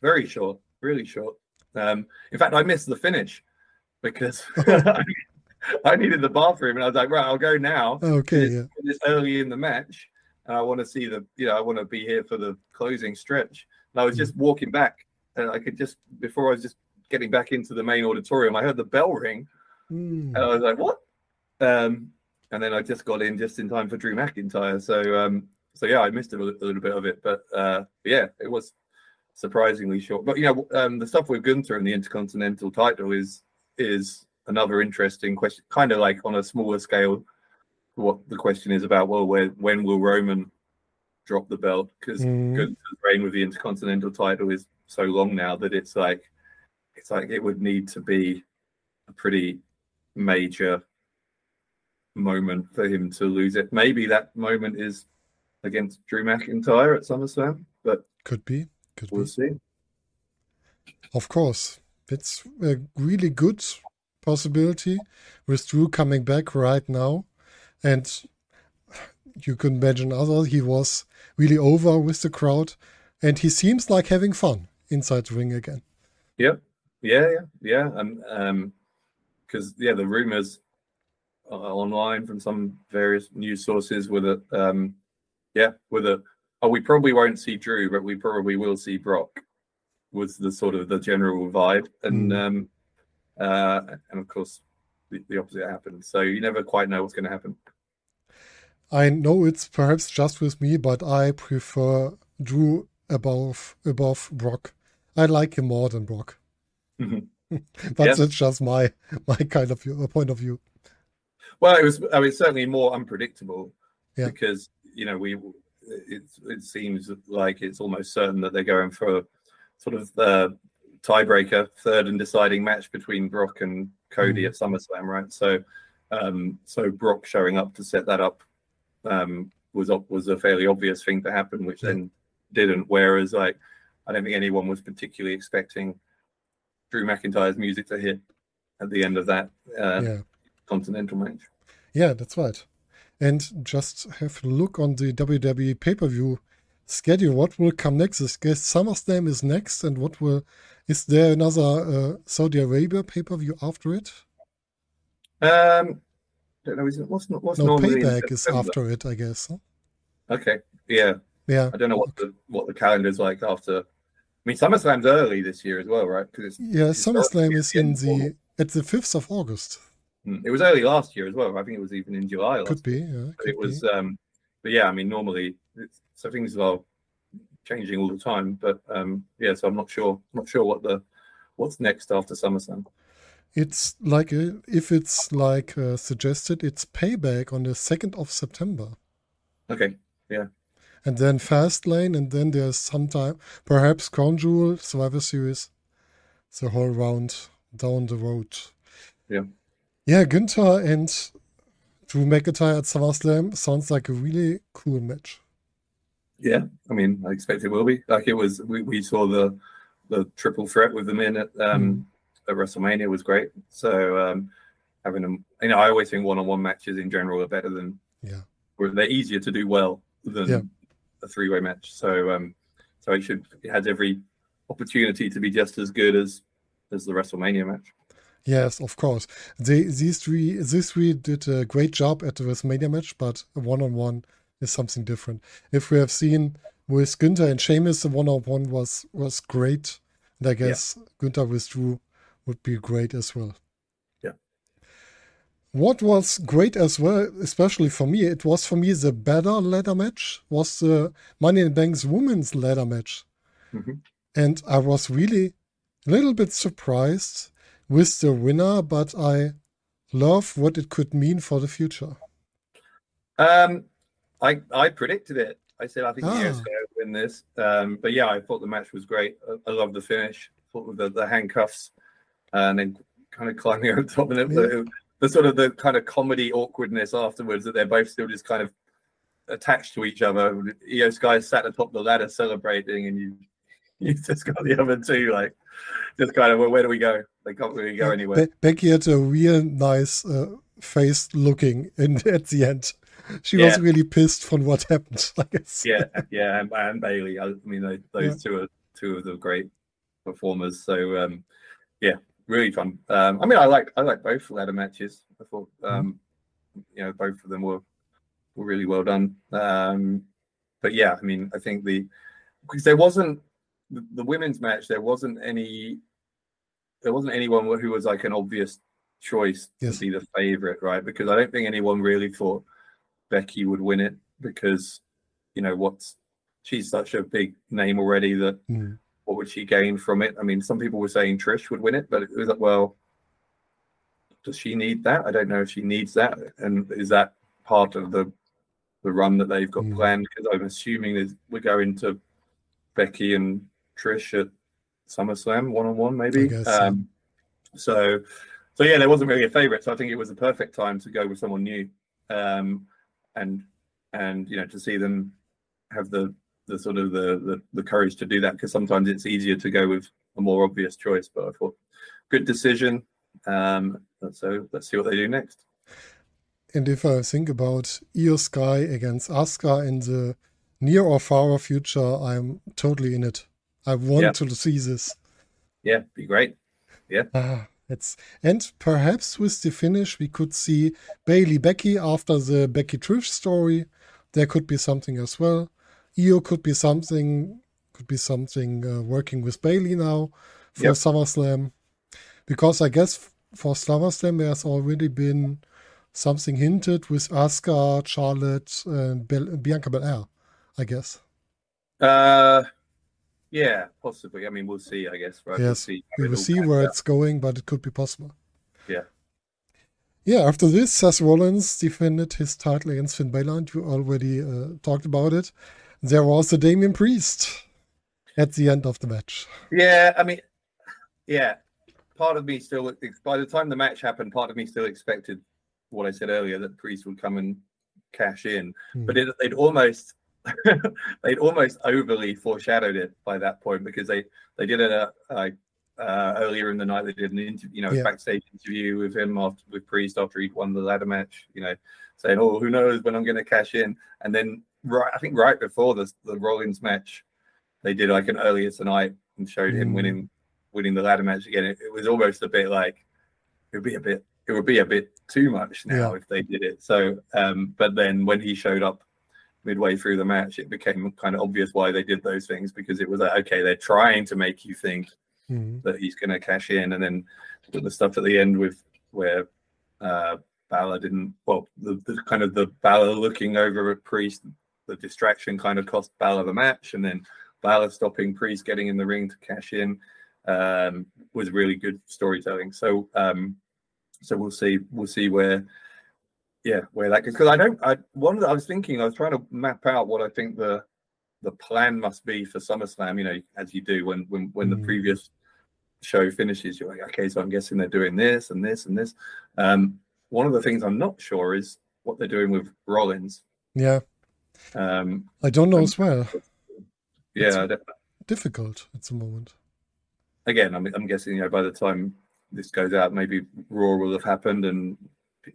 very short, really short. Um, in fact, I missed the finish because I needed the bathroom, and I was like, right, I'll go now. Okay, it's, yeah. it's early in the match, and I want to see the, you know, I want to be here for the closing stretch. And I was mm. just walking back and I could just before I was just getting back into the main auditorium, I heard the bell ring. Mm. And I was like, what? Um, and then I just got in just in time for Drew McIntyre. So, um, so yeah, I missed a little, a little bit of it, but uh, yeah, it was surprisingly short. But you know, um, the stuff with Gunther and the Intercontinental title is is another interesting question, kind of like on a smaller scale. What the question is about? Well, where when will Roman drop the belt? Because Mm. Gunther's reign with the Intercontinental title is so long now that it's like it's like it would need to be a pretty major moment for him to lose it. Maybe that moment is against Drew McIntyre at SummerSlam, but Could be. Could we'll be. see. Of course. It's a really good possibility with Drew coming back right now. And you can imagine other he was really over with the crowd and he seems like having fun inside the ring again. Yep. Yeah, yeah, yeah. And um, because yeah, the rumors online from some various news sources were that um, yeah, with a oh, we probably won't see Drew, but we probably will see Brock. Was the sort of the general vibe, and Mm. um, uh, and of course the, the opposite happened. So you never quite know what's going to happen. I know it's perhaps just with me, but I prefer Drew above above Brock. I like him more than Brock. But Yeah. that's just my my kind of view, point of view. Well, it was. I mean, certainly more unpredictable Yeah. because you know we. It it seems like it's almost certain that they're going for sort of the tiebreaker, third and deciding match between Brock and Cody Mhm. at SummerSlam, right? So, um, so Brock showing up to set that up um, was op- was a fairly obvious thing to happen, which Yeah. then didn't. Whereas, like, I don't think anyone was particularly expecting Drew McIntyre's music to hit at the end of that uh, yeah. Continental match. Yeah, that's right. And just have a look on the WWE pay per view schedule. What will come next? I guess SummerSlam is next, and what will is there another uh, Saudi Arabia pay per view after it? Um, don't know. Is it what's what's No, normally payback is after it, I guess. huh? Okay, yeah. Yeah, I don't know what the what the calendar's like after. I mean, SummerSlam's early this year as well, right? Because yeah. it's SummerSlam is in the at the fifth of August. it was early last year as well. I think it was even in July. Last Could be. Yeah, could it was, be. um, but yeah. I mean, normally, so things are changing all the time. But um, yeah, so I'm not sure. Not sure what the what's next after SummerSlam. It's like a, if it's like uh, suggested, it's payback on the second of September. Okay. Yeah. And then Fastlane, and then there's sometime perhaps Crown Jewel, Survivor Series, the whole round down the road. Yeah. Yeah, Günther and Drew McIntyre at SummerSlam sounds like a really cool match. Yeah, I mean, I expect it will be. Like it was, we, we saw the the triple threat with them in at um at WrestleMania was great. So um having them, you know, I always think one on one matches in general are better than Yeah. they're easier to do well than Yeah. a three way match. So um so it should it has every opportunity to be just as good as as the WrestleMania match. Yes, of course. They these three these three did a great job at the WrestleMania match, but one on one is something different. If we have seen with Günther and Sheamus, the one on one was was great. And I guess Günther with Drew would be great as well. Yeah. What was great as well, especially for me, it was for me the better ladder match was the Money in the Bank's women's ladder match. Mhm. And I was really a little bit surprised with the winner, but I love what it could mean for the future. Um, I I predicted it. I said I think Ah. Io Sky would win this. Um, but yeah, I thought the match was great. I, I love the finish. Thought with the, the handcuffs and then kind of climbing over top of it. The, the sort of the kind of comedy awkwardness afterwards that they're both still just kind of attached to each other. Io Sky sat atop the ladder celebrating, and you you just got the other two like just kind of well, where do we go? They can't really go anywhere. Be- Becky had a real nice uh, face looking in at the end. She was really pissed from what happened, I guess. yeah, yeah, and, and Bayley. I mean, those, those two are two of the great performers. So, um, yeah, really fun. Um, I mean, I like I like both ladder matches. I thought, um, you know, both of them were were really well done. Um, but yeah, I mean, I think the because there wasn't the, the women's match. There wasn't any. There wasn't anyone who was like an obvious choice Yes. to be the favorite, right? Because I don't think anyone really thought Becky would win it because, you know, what's she's such a big name already that Mm. what would she gain from it? I mean, some people were saying Trish would win it, but it was like, well, does she need that? I don't know if she needs that, and is that part of the the run that they've got Mm. planned? Because I'm assuming we're going to Becky and Trish at SummerSlam one on one, maybe. guess um, so, so yeah, there wasn't really a favorite. So I think it was a perfect time to go with someone new, um, and and you know to see them have the the sort of the the, the courage to do that because sometimes it's easier to go with a more obvious choice. But I thought good decision. Um, so let's see what they do next. And if I think about Io Sky against Asuka in the near or far future, I'm totally in it. I want Yeah. to see this. Yeah, be great. Ah, it's and perhaps with the finish we could see Bayley Becky after the Becky Trish story. There could be something as well. Io could be something could be something uh, working with Bayley now for Yep. SummerSlam. Because I guess for SummerSlam there's already been something hinted with Asuka, Charlotte, and Bel- Bianca Belair, I guess. Uh, yeah, possibly. I mean, we'll see. I guess. Right. We'll see. we will see where out. it's going, but it could be possible. Yeah. Yeah, after this, Seth Rollins defended his title against Finn Balor, and you already uh, talked about it. There was the Damian Priest at the end of the match. Yeah, I mean, yeah. Part of me still, by the time the match happened, part of me still expected what I said earlier that Priest would come and cash in, Hmm. but it, they'd almost, they'd almost overly foreshadowed it by that point because they they did it uh, like uh, earlier in the night. They did an interview, you know, Yeah. backstage interview with him after with Priest after he'd won the ladder match. You know, saying, "Oh, who knows when I'm going to cash in?" And then right, I think right before the the Rollins match, they did like an earlier tonight and showed him Mm. winning winning the ladder match again. It, it was almost a bit like it would be a bit it would be a bit too much now Yeah. if they did it. So, um, but then when he showed up midway through the match, it became kind of obvious why they did those things because it was like, okay, they're trying to make you think Mhm. that he's going to cash in, and then the stuff at the end with where uh, Balor didn't. Well, the, the kind of the Balor looking over at Priest, the distraction kind of cost Balor the match, and then Balor stopping Priest getting in the ring to cash in um, was really good storytelling. So, um, so we'll see. We'll see where. Yeah, where that goes. Because I don't. I one. I was thinking. I was trying to map out what I think the the plan must be for SummerSlam. You know, as you do when when when Mhm. the previous show finishes, you're like, okay, so I'm guessing they're doing this and this and this. Um, one of the things I'm not sure is what they're doing with Rollins. Yeah, Um, I don't know Um, as well. yeah, I don't- Difficult at the moment. again, I'm, I'm guessing you know by the time this goes out, maybe Raw will have happened, and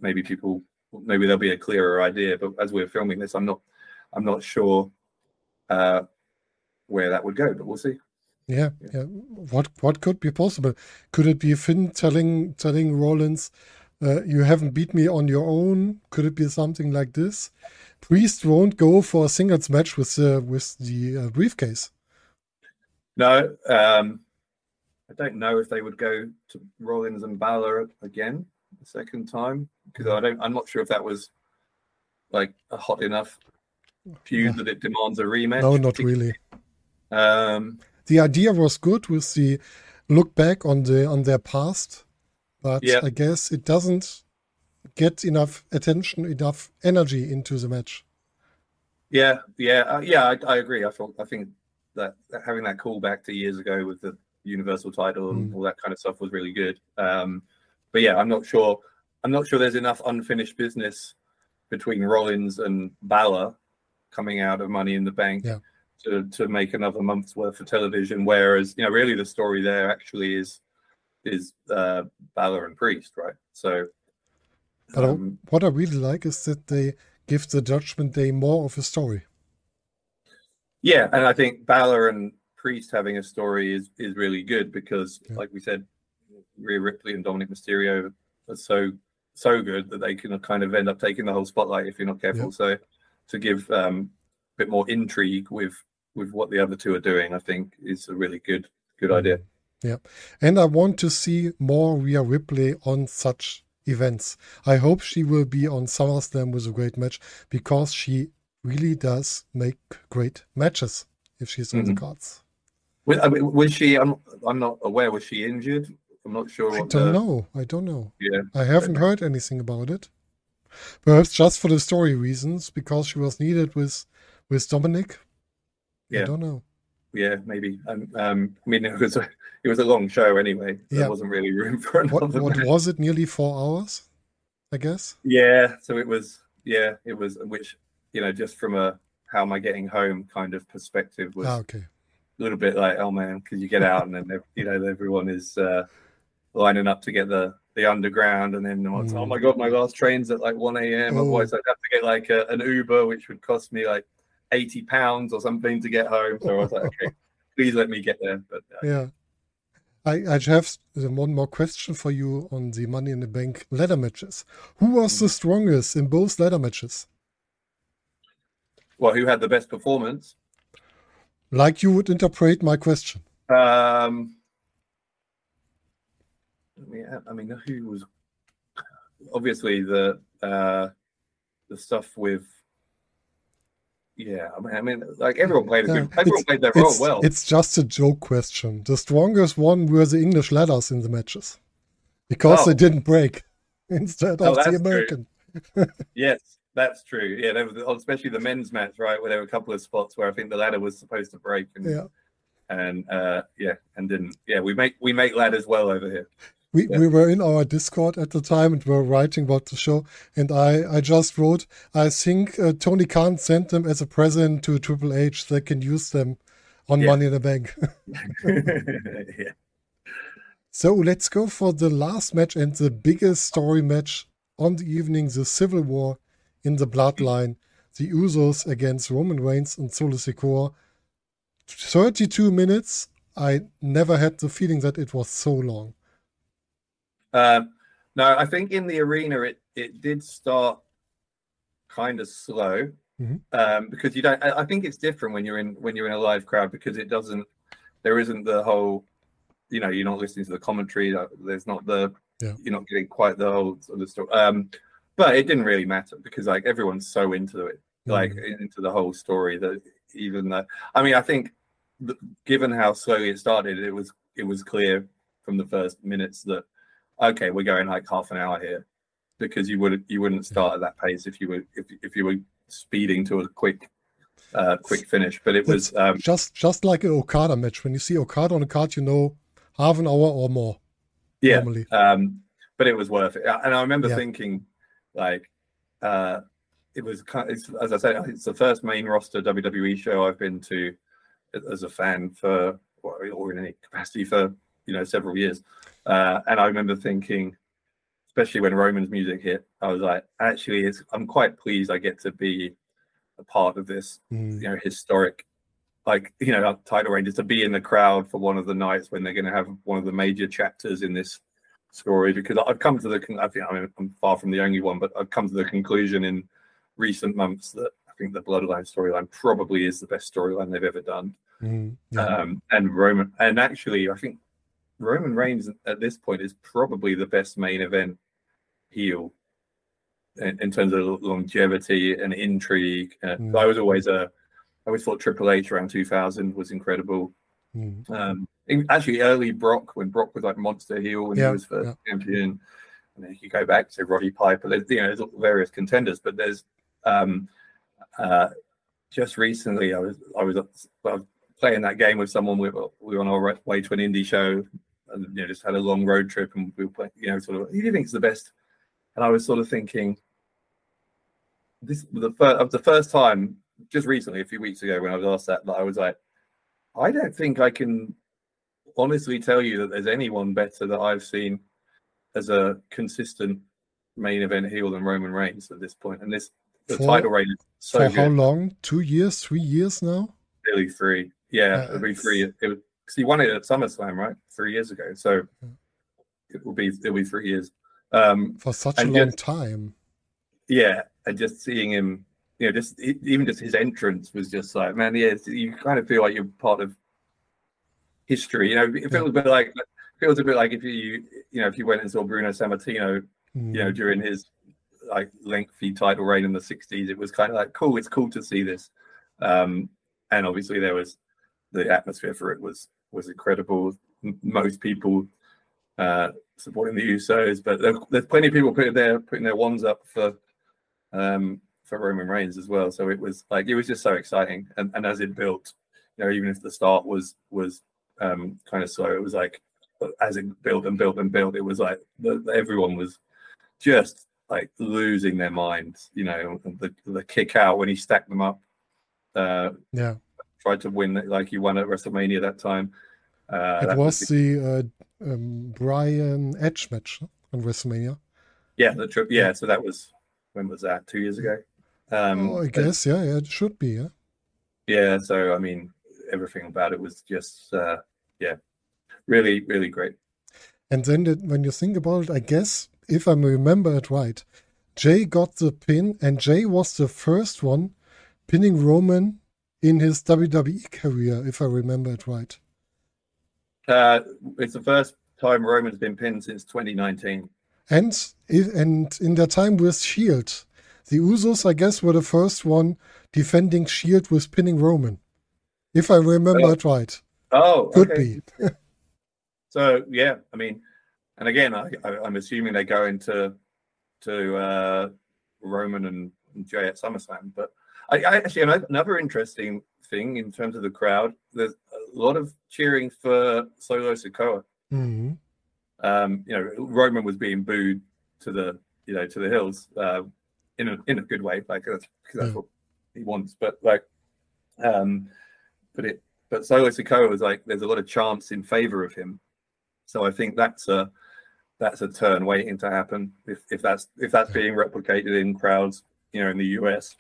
maybe people, maybe there'll be a clearer idea. But as we're filming this, I'm not, I'm not sure uh, where that would go. But we'll see. Yeah, Yeah. yeah. What what could be possible? Could it be Finn telling telling Rollins, uh, "You haven't beat me on your own"? Could it be something like this? Priest won't go for a singles match with the with the uh, briefcase. No, um, I don't know if they would go to Rollins and Balor again the second time because I don't. I'm not sure if that was like a hot enough feud that it demands a rematch. No, not really. Um, The idea was good with the look back on the on their past, but Yeah. I guess it doesn't get enough attention, enough energy into the match. yeah, yeah, uh, yeah. I, I agree. I thought. I think that, that having that callback to years ago with the Universal title and Mm. all that kind of stuff was really good. Um, but yeah, I'm not sure. I'm not sure there's enough unfinished business between Rollins and Balor coming out of Money in the Bank Yeah. to to make another month's worth of television. Whereas you know, really, the story there actually is is uh, Balor and Priest, right? So, But I- um, what I really like is that they give the Judgment Day more of a story. yeah, and I think Balor and Priest having a story is is really good because, Yeah. like we said, Rhea Ripley and Dominik Mysterio are so so good that they can kind of end up taking the whole spotlight if you're not careful. Yeah. So, to give um, a bit more intrigue with with what the other two are doing, I think is a really good good idea. Yeah. And I want to see more Rhea Ripley on such events. I hope she will be on SummerSlam with a great match because she really does make great matches if she's on Mhm. the cards. Was, I mean, was she? I'm, I'm not aware. Was she injured? I'm not sure. I don't the, know. I don't know. Yeah. I haven't heard anything about it. Perhaps just for the story reasons, because she was needed with with Dominik. I Yeah. don't know. Yeah, maybe. Um, um, I mean, it was a it was a long show anyway. So Yeah. There wasn't really room for another. What what was it? Nearly four hours, I guess. Yeah, so it was. Yeah, it was. Which you know, just from a how am I getting home kind of perspective was Ah, okay. a little bit like, oh man, because you get out and then you know everyone is uh, lining up to get the the underground, and then oh Mm. my god, my last train's at like one a.m. Oh. Otherwise, I'd have to get like a, an Uber, which would cost me like eighty pounds or something to get home. So I was like, okay, please let me get there. But uh, Yeah. I, I have one more question for you on the Money in the Bank ladder matches. Who was the strongest in both ladder matches? well, who had the best performance? Like you would interpret my question. Um, yeah, I mean, who was obviously the uh, the stuff with. Yeah, I mean, I mean, like everyone played Yeah, good, everyone played their role well. it's just a joke question. The strongest one were the English ladders in the matches because Oh. they didn't break instead Oh, of the. American. Yes, that's true. Yeah, there was, especially the men's match, right, where there were a couple of spots where I think the ladder was supposed to break, and Yeah. and uh, yeah, and didn't. Yeah, we make we make ladders well over here. We, Yeah. we were in our Discord at the time and were writing about the show. And I, I just wrote, I think uh, Tony Khan sent them as a present to Triple H. They can use them on Yeah. Money in the Bank. yeah. so let's go for the last match and the biggest story match on the evening the Civil War in the Bloodline. The Usos against Roman Reigns and Solo Sikoa. 32 minutes. I never had the feeling that it was so long. Um, no, I think in the arena it it did start kind of slow Mhm. um, because you don't. I, I think it's different when you're in when you're in a live crowd because it doesn't. There isn't the whole. You know, you're not listening to the commentary. uh, There's not the. Yeah. You're not getting quite the whole sort of story. Um, but it didn't really matter because like everyone's so into it, like Mhm. into the whole story that even though I mean I think th- given how slowly it started, it was it was clear from the first minutes that okay, we're going like half an hour here because you would you wouldn't start at that pace if you were if if you were speeding to a quick uh quick finish. But it was um just just like an Okada match. When you see Okada on a card, you know half an hour or more. yeah Normally. um but it was worth it and i remember Yeah. thinking like uh it was kind it's, as i said it's the first main roster wwe show i've been to as a fan for or or in any capacity for you know several years uh and i remember thinking especially when roman's music hit i was like actually it's i'm quite pleased i get to be a part of this Mm. you know historic like you know title rangers to be in the crowd for one of the nights when they're going to have one of the major chapters in this story because i've come to the con- i think I mean, i'm far from the only one but i've come to the conclusion in recent months that i think the bloodline storyline probably is the best storyline they've ever done Mm. Yeah. um and roman and actually i think roman reigns at this point is probably the best main event heel in, in terms of longevity and intrigue uh, Mm. i was always a I always thought Triple H around 2000 was incredible. Mm. Um, actually, early Brock when Brock was like monster heel when Yeah, he was first yeah. champion, and then you go back to Roddy Piper. There's you know there's various contenders, but there's um, uh, just recently I was I was, I was playing that game with someone. We were, we were on our way to an indie show, and you know just had a long road trip, and we were playing. You know, sort of who do you think is the best? And I was sort of thinking, this the first of the first time just recently, a few weeks ago, when I was asked that, that I was like, I don't think I can honestly tell you that there's anyone better that I've seen as a consistent main event heel than Roman Reigns at this point. And this the For- title reign is so For how long? Two years? Three years now? Nearly three. Yeah, Yeah, it'll be three. It was because he won it at SummerSlam, right? Three years ago. So it will be it'll be three years. Um, For such a long yet- time. yeah, and just seeing him, you know, just even just his entrance was just like, man, yeah, you kind of feel like you're part of history. You know, it feels a bit like it feels a bit like if you you know if you went and saw Bruno Sammartino, Mm. you know, during his like lengthy title reign in the '60s, it was kind of like cool. It's cool to see this, um, and obviously there was the atmosphere for it was was incredible. Most people uh, supporting the Usos, but there, there's plenty of people putting their putting their wands up for um, for Roman Reigns as well. So it was like it was just so exciting, and, and as it built, you know, even if the start was was um, kind of slow, it was like as it built and built and built, it was like the, everyone was just like losing their minds. You know, the the kick out when he stacked them up, uh, Yeah, tried to win like he won at WrestleMania that time. Uh, it that was the uh, um, Bryan Edge match on WrestleMania. yeah, the trip. Yeah, so that was when was that? Two years ago. Um, oh, I but- guess, yeah, yeah, it should be, yeah. yeah so i mean everything about it was just uh yeah really really great And then that, when you think about it, I guess, if I remember it right, Jay got the pin, and Jay was the first one pinning Roman in his WWE career, if I remember it right. uh it's the first time roman's been pinned since 2019 And and in their time with Shield, the Usos, I guess, were the first one defending Shield with pinning Roman, if I remember Oh. it right. oh Could okay. be. so yeah i mean and again I, i'm assuming they go into to uh roman and, and jay at summerslam but I, I actually ano- another interesting thing in terms of the crowd there's a lot of cheering for solo Sikoa. Mhm. um, you know, Roman was being booed to the, you know, to the hills, uh, in a in a good way, like that's because that's Yeah. what he wants. But like, um, but it, but Solo Sikoa was like, there's a lot of chance in favor of him, so I think that's a that's a turn waiting to happen. If if that's if that's being replicated in crowds, you know, in the US,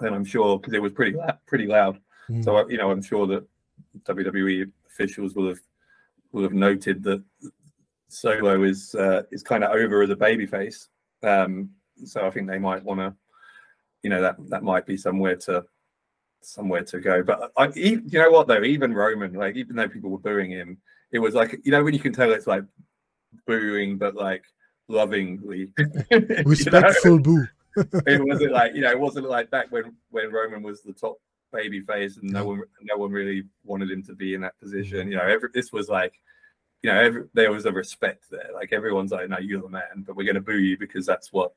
then I'm sure because it was pretty pretty loud. Mhm. So you know, I'm sure that WWE officials will have will have noted that Solo is uh, is kind of over as a babyface. Um, so I think they might want to, you know, that that might be somewhere to somewhere to go. But I, you know what though, even Roman, like even though people were booing him, it was like you know when you can tell it's like booing, but like lovingly. You know? Respectful boo. It wasn't like you know, it wasn't like back when when Roman was the top baby face and no one no one really wanted him to be in that position. You know, every this was like, you know, every, there was a respect there. Like everyone's like, no, you're the man, but we're going to boo you because that's what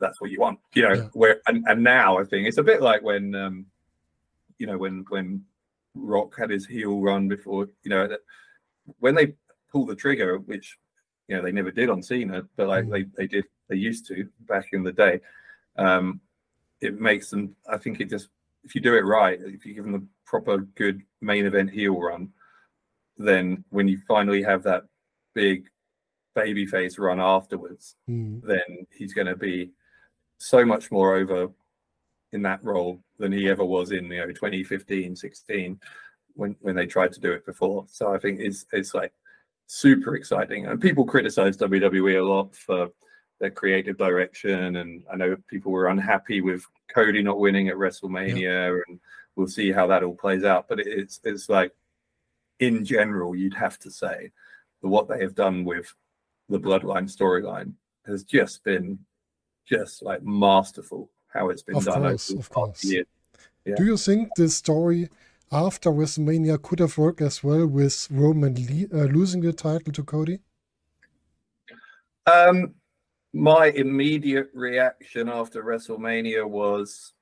that's what you want. You know, Yeah. where and, and now I think it's a bit like when um, you know, when when Rock had his heel run before, you know, when they pull the trigger, which you know they never did on Cena, but like Mm. they they did they used to back in the day. Um, it makes them. I think it just if you do it right, if you give them the proper good main event heel run, then when you finally have that big babyface run afterwards, Mhm. then he's going to be so much more over in that role than he ever was in you know 2015 16 when when they tried to do it before so i think it's it's like super exciting. And people criticize wwe a lot for their creative direction. And i know people were unhappy with cody not winning at wrestlemania and we'll see how that all plays out. But it's it's like in general you'd have to say that what they have done with the bloodline storyline has just been just like masterful how it's been Of done course, of course. Yeah. Do you think this story after WrestleMania could have worked as well with Roman uh, losing the title to Cody? Um, my immediate reaction after WrestleMania was,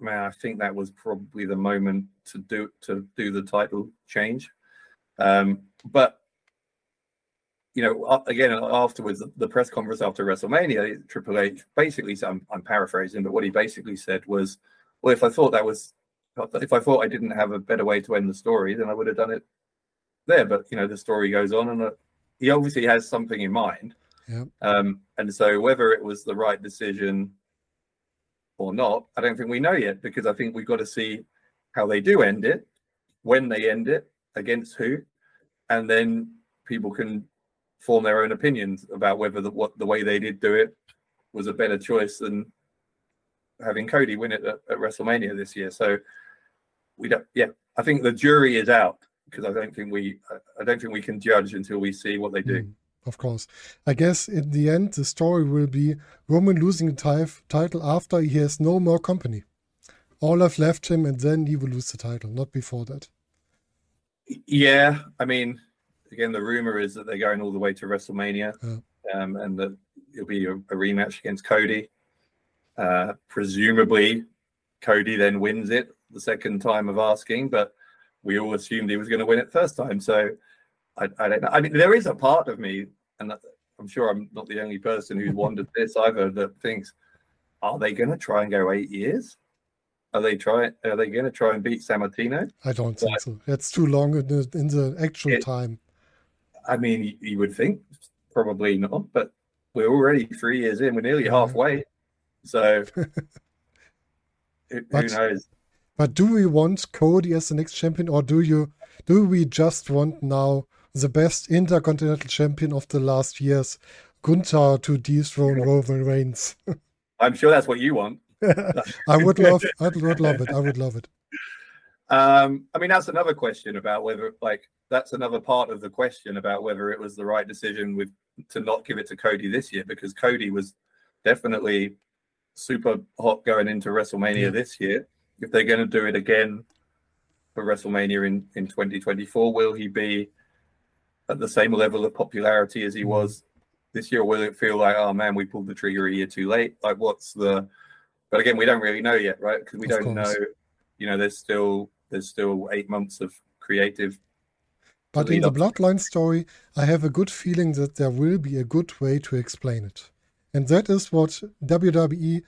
man, I think that was probably the moment to do to do the title change. Um, but you know, again afterwards, the press conference after WrestleMania, Triple H basically, I'm, I'm paraphrasing, but what he basically said was, "Well, if I thought that was, if I thought I didn't have a better way to end the story, then I would have done it there." But you know, the story goes on, and uh, he obviously has something in mind. Yeah. Um, and so whether it was the right decision or not, I don't think we know yet because I think we've got to see how they do end it, when they end it, against who, and then people can form their own opinions about whether the what the way they did do it was a better choice than having Cody win it at, at WrestleMania this year. So we don't. Yeah, I think the jury is out because I don't think we I don't think we can judge until we see what they do. Mm, of course, I guess in the end the story will be Roman losing the title after he has no more company. Olaf left him, and then he will lose the title, not before that. Yeah, I mean, again, the rumor is that they're going all the way to WrestleMania, yeah. um, and that it'll be a, a rematch against Cody. Uh, presumably, Cody then wins it the second time of asking, but we all assumed he was going to win it first time. So I, I don't know. I mean, there is a part of me, and I'm sure I'm not the only person who's wondered this either, that thinks, are they going to try and go eight years? Are they trying? Are they going to try and beat Sammartino? I don't think so. That's too long in the, in the actual it, time. I mean, you, you, would think probably not, but we're already three years in. We're nearly halfway. So who but, knows? But do we want Cody as the next champion, or do you do we just want now the best intercontinental champion of the last years, Gunther, to dethrone Roman Reigns? I'm sure that's what you want. I would love, I would love it. I would love it. Um, I mean, that's another question about whether, like, that's another part of the question about whether it was the right decision with to not give it to Cody this year because Cody was definitely super hot going into WrestleMania yeah. this year. If they're going to do it again for WrestleMania in in 2024, will he be at the same level of popularity as he mm. was this year? Will it feel like, oh man, we pulled the trigger a year too late? Like, what's the but again, we don't really know yet, right? Because we of don't course. know. You know, there's still there's still eight months of creative. But in the bloodline story, I have a good feeling that there will be a good way to explain it, and that is what WWE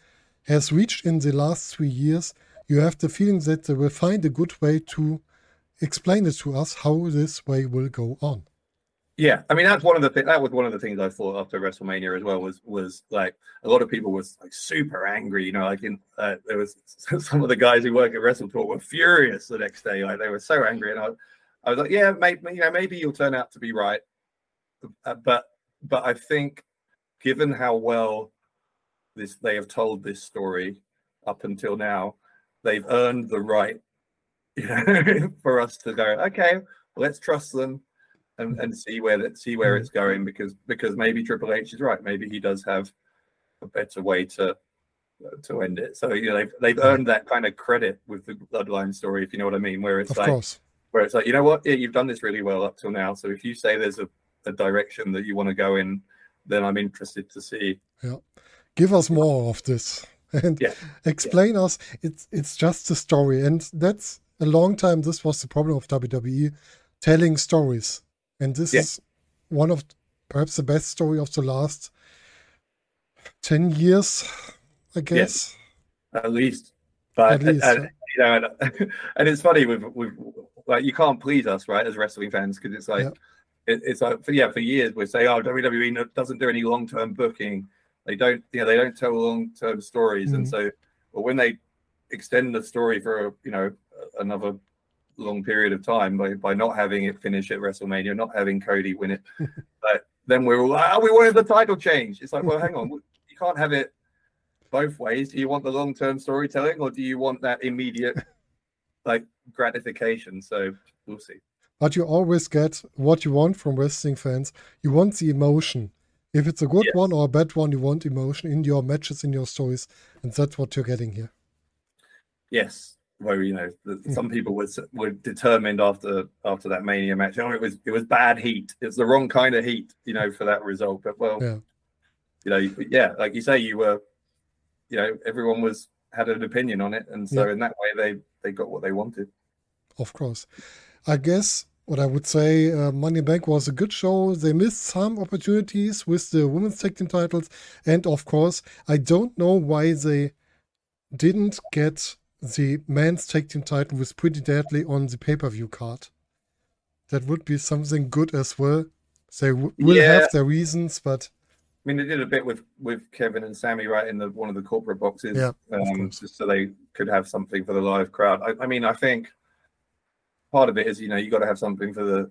has reached in the last three years. You have the feeling that they will find a good way to explain it to us how this way will go on. Yeah, I mean that's one of the th- that was one of the things I thought after WrestleMania as well was was like a lot of people was like super angry, you know, like in uh, there was some of the guys who work at WrestleTalk were furious the next day, like they were so angry, and I, I was like, yeah, maybe you know maybe you'll turn out to be right, uh, but but I think given how well this they have told this story up until now, they've earned the right, you know, for us to go, okay, let's trust them and, and see where that see where it's going because because maybe Triple H is right. Maybe he does have a better way to to end it. So you know they've they've earned that kind of credit with the Bloodline story, if you know what I mean. Where it's of like course. where it's like you know what, yeah, you've done this really well up till now. So if you say there's a, a direction that you want to go in, then I'm interested to see. Yeah, give us more of this and yeah. explain yeah. us. It's it's just a story, and that's a long time. This was the problem of WWE, telling stories and this yeah. is one of perhaps the best story of the last 10 years, I guess. At least. But, At least, and, you know, and, and, it's funny with, with, like, you can't please us, right, as wrestling fans, because it's like, it, it's like, for, yeah, for years we say, oh, WWE doesn't do any long term booking. They don't, you know, they don't tell long term stories. Mm-hmm. And so, but when they extend the story for, a, you know, another long period of time by, by not having it finish at WrestleMania, not having Cody win it. but then we're all like, oh, we wanted the title change. It's like, well, hang on, you can't have it both ways. Do you want the long term storytelling or do you want that immediate like gratification? So we'll see. But you always get what you want from wrestling fans. You want the emotion. If it's a good yes. one or a bad one, you want emotion in your matches, in your stories, and that's what you're getting here. Yes, where you know hmm. some people were were determined after after that mania match. Oh, it was it was bad heat. It's the wrong kind of heat, you know, for that result. But well, yeah. you know, yeah, like you say, you were, you know, everyone was had an opinion on it, and so yeah. in that way, they they got what they wanted. Of course, I guess what I would say, uh, Money Bank was a good show. They missed some opportunities with the women's tag team titles, and of course, I don't know why they didn't get the men's tag team title with Pretty Deadly on the pay per view card. That would be something good as well. They w- will yeah. have their reasons, but I mean, they did a bit with with Kevin and Sammy, right in the one of the corporate boxes, yeah, um, just so they could have something for the live crowd. I, I mean, I think part of it is you know you got to have something for the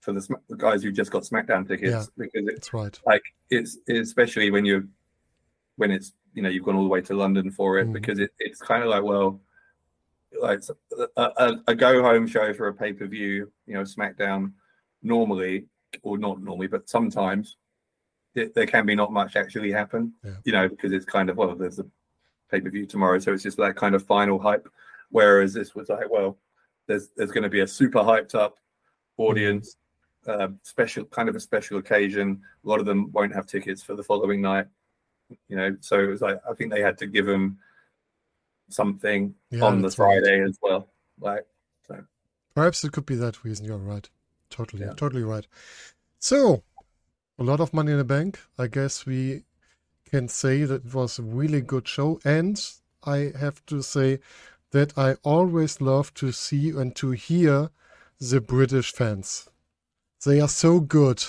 for the, the, guys who just got SmackDown tickets yeah, because it's right. Like it's especially when you're when it's you know you've gone all the way to London for it mm. because it, it's kind of like well like a, a, a go home show for a pay per view, you know, SmackDown normally or not normally, but sometimes it, there can be not much actually happen, Yeah. you know, because it's kind of well, there's a pay per view tomorrow, so it's just that kind of final hype. Whereas this was like, well, there's there's going to be a super hyped up audience, uh, special kind of a special occasion. A lot of them won't have tickets for the following night, you know. So it was like I think they had to give them something Yeah, on the that's right. Friday as well. Like, so Perhaps it could be that reason. You're right. Totally, Yeah. totally right. So, a lot of money in the bank. I guess we can say that it was a really good show. And I have to say that I always love to see and to hear the British fans. They are so good.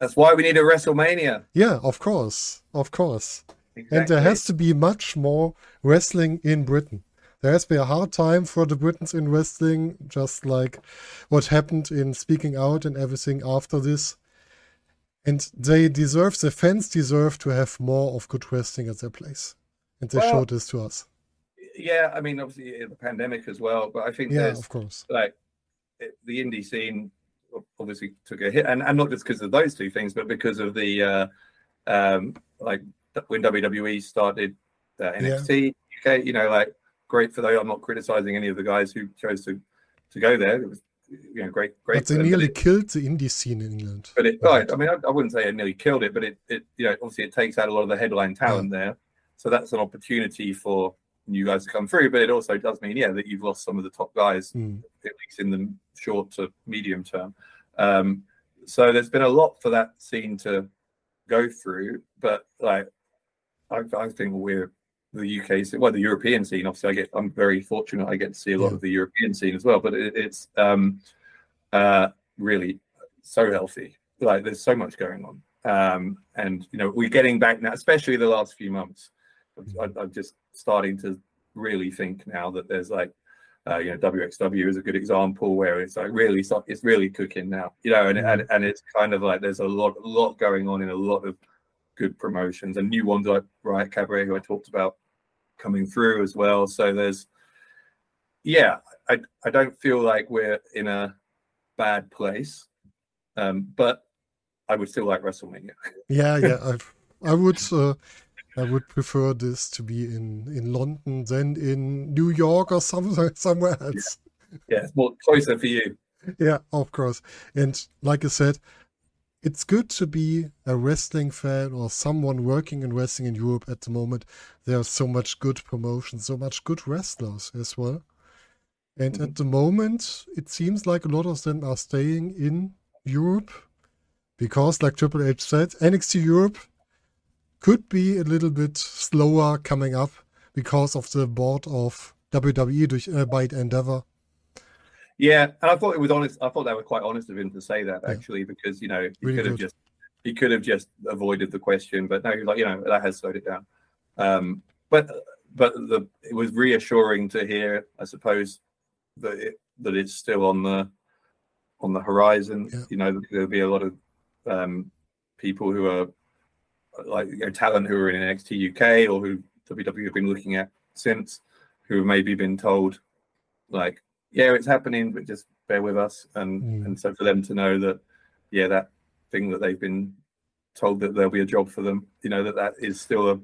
that's why we need a WrestleMania. Yeah, of course. Of course. Exactly. And there has to be much more wrestling in Britain. There has been a hard time for the Britons in wrestling, just like what happened in Speaking Out and everything after this. And they deserve, the fans deserve to have more of good wrestling at their place. And they Well, showed this to us. Yeah, I mean, obviously the pandemic as well, but I think Yeah, there's of course. like it- the indie scene obviously took a hit, and, and not just because of those two things, but because of the uh, um, like when WWE started uh, NXT UK. You know, like great for those. I'm not criticizing any of the guys who chose to to go there. It was you know great, great. But they them, nearly it, killed the indie scene in England. but it right. I mean, I, I wouldn't say it nearly killed it, but it it you know obviously it takes out a lot of the headline talent there. So that's an opportunity for you guys to come through, but it also does mean yeah that you've lost some of the top guys Hmm. at least in the short to medium term. Um, so there's been a lot for that scene to go through, but like I, I think we're the UK, well, the European scene. Obviously, I get I'm very fortunate. I get to see a lot Yeah. of the European scene as well, but it, it's um, uh, really so healthy. Like there's so much going on, um, and you know we're getting back now, especially the last few months. I, I'm just starting to really think now that there's like uh, you know, WXW is a good example where it's like really it's really cooking now, you know, and, and and it's kind of like there's a lot a lot going on in a lot of good promotions and new ones like Riot Cabaret, who I talked about coming through as well. So there's yeah, I I don't feel like we're in a bad place, um, but I would still like WrestleMania. Yeah, yeah. I, I would, uh, I would prefer this to be in in London than in New York or somewhere somewhere else. Yeah, it's more closer for you. Yeah, of course. And like I said, it's good to be a wrestling fan or someone working in wrestling in Europe at the moment. There's so much good promotion, so much good wrestlers as well. And at mm-hmm. the moment, it seems like a lot of them are staying in Europe because, like Triple H said, NXT Europe could be a little bit slower coming up because of the board of WWE durch, uh, by Endeavor. Yeah, and I thought it was honest. I thought they were quite honest of him to say that Yeah. actually, because you know he Really could have just he could have just avoided the question, but no, he was like, you know, that has slowed it down. Um, but but the it was reassuring to hear, I suppose, that it, that it's still on the on the horizon. Yeah. You know, there'll be a lot of um, people who are like you know, talent who are in NXT UK or who WWE have been looking at since, who have maybe been told, like, yeah, it's happening, but just bear with us. And Mm. and so for them to know that, yeah, that thing that they've been told that there'll be a job for them, you know, that that is still a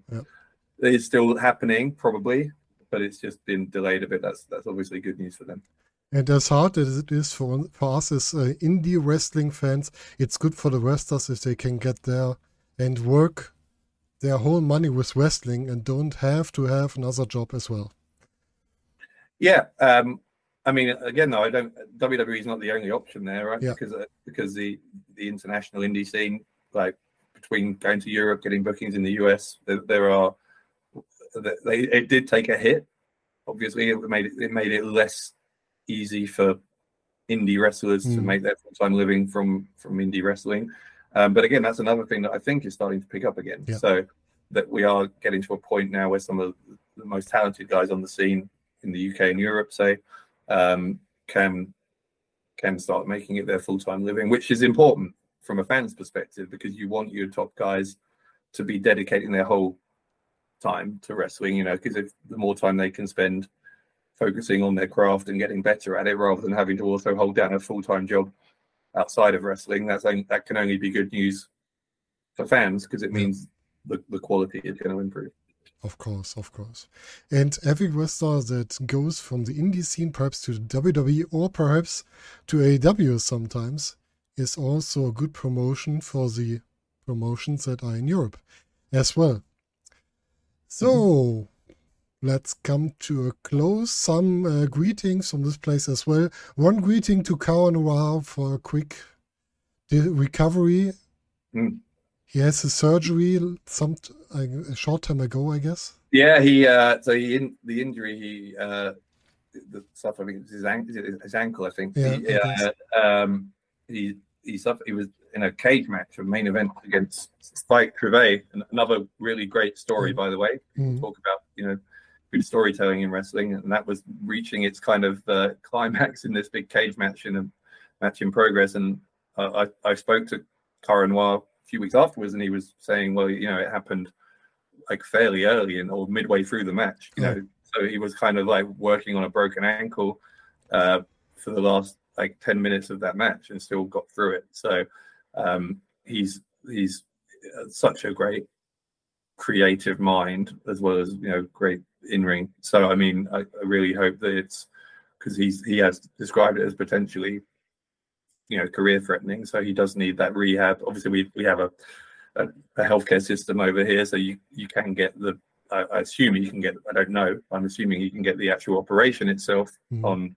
it is still happening probably, but it's just been delayed a bit. That's that's obviously good news for them. And as hard as it is for, for us as uh, indie wrestling fans, it's good for the wrestlers if they can get there and work their whole money with wrestling and don't have to have another job as well. Yeah, um, I mean, again, though, I don't. WWE is not the only option there, right? Yeah. Because uh, because the the international indie scene, like between going to Europe, getting bookings in the US, there, there are. They, it did take a hit. Obviously, it made it, it made it less easy for indie wrestlers to Mm. make their full time living from from indie wrestling. Um, but again, that's another thing that I think is starting to pick up again. Yeah. So that we are getting to a point now where some of the most talented guys on the scene in the UK and Europe, say, um, can can start making it their full time living, which is important from a fan's perspective because you want your top guys to be dedicating their whole time to wrestling. You know, because if the more time they can spend focusing on their craft and getting better at it rather than having to also hold down a full time job outside of wrestling. That's only, that can only be good news for fans because it means the, the quality is going to improve. Of course, of course. And every wrestler that goes from the indie scene perhaps to the WWE or perhaps to AEW sometimes is also a good promotion for the promotions that are in Europe as well. So. Let's come to a close. Some uh, greetings from this place as well. One greeting to Cara for a quick recovery. Mm he has his surgery some a short time ago, I guess. Yeah, he uh, so he in the injury he uh, the stuff I think his, ankle, his ankle I think. Yeah, he, uh, um, he he suffered. He was in a cage match, a main event against Spike Trivet, another really great story, mm. by the way. Mm. Talk about you know good storytelling in wrestling, and that was reaching its kind of uh, climax in this big cage match in a match in progress. And uh, I I spoke to Cara Noir a few weeks afterwards, and he was saying, well, you know, it happened like fairly early and or midway through the match. You yeah. know, so he was kind of like working on a broken ankle uh, for the last like ten minutes of that match and still got through it. So um, he's he's uh, such a great creative mind as well as you know great in ring. So I mean, I, I really hope that it's because he's he has described it as potentially you know career threatening. So he does need that rehab. Obviously, we we have a a, a healthcare system over here, so you you can get the. I, I, assume you can get. I don't know. I'm assuming you can get the actual operation itself mm. on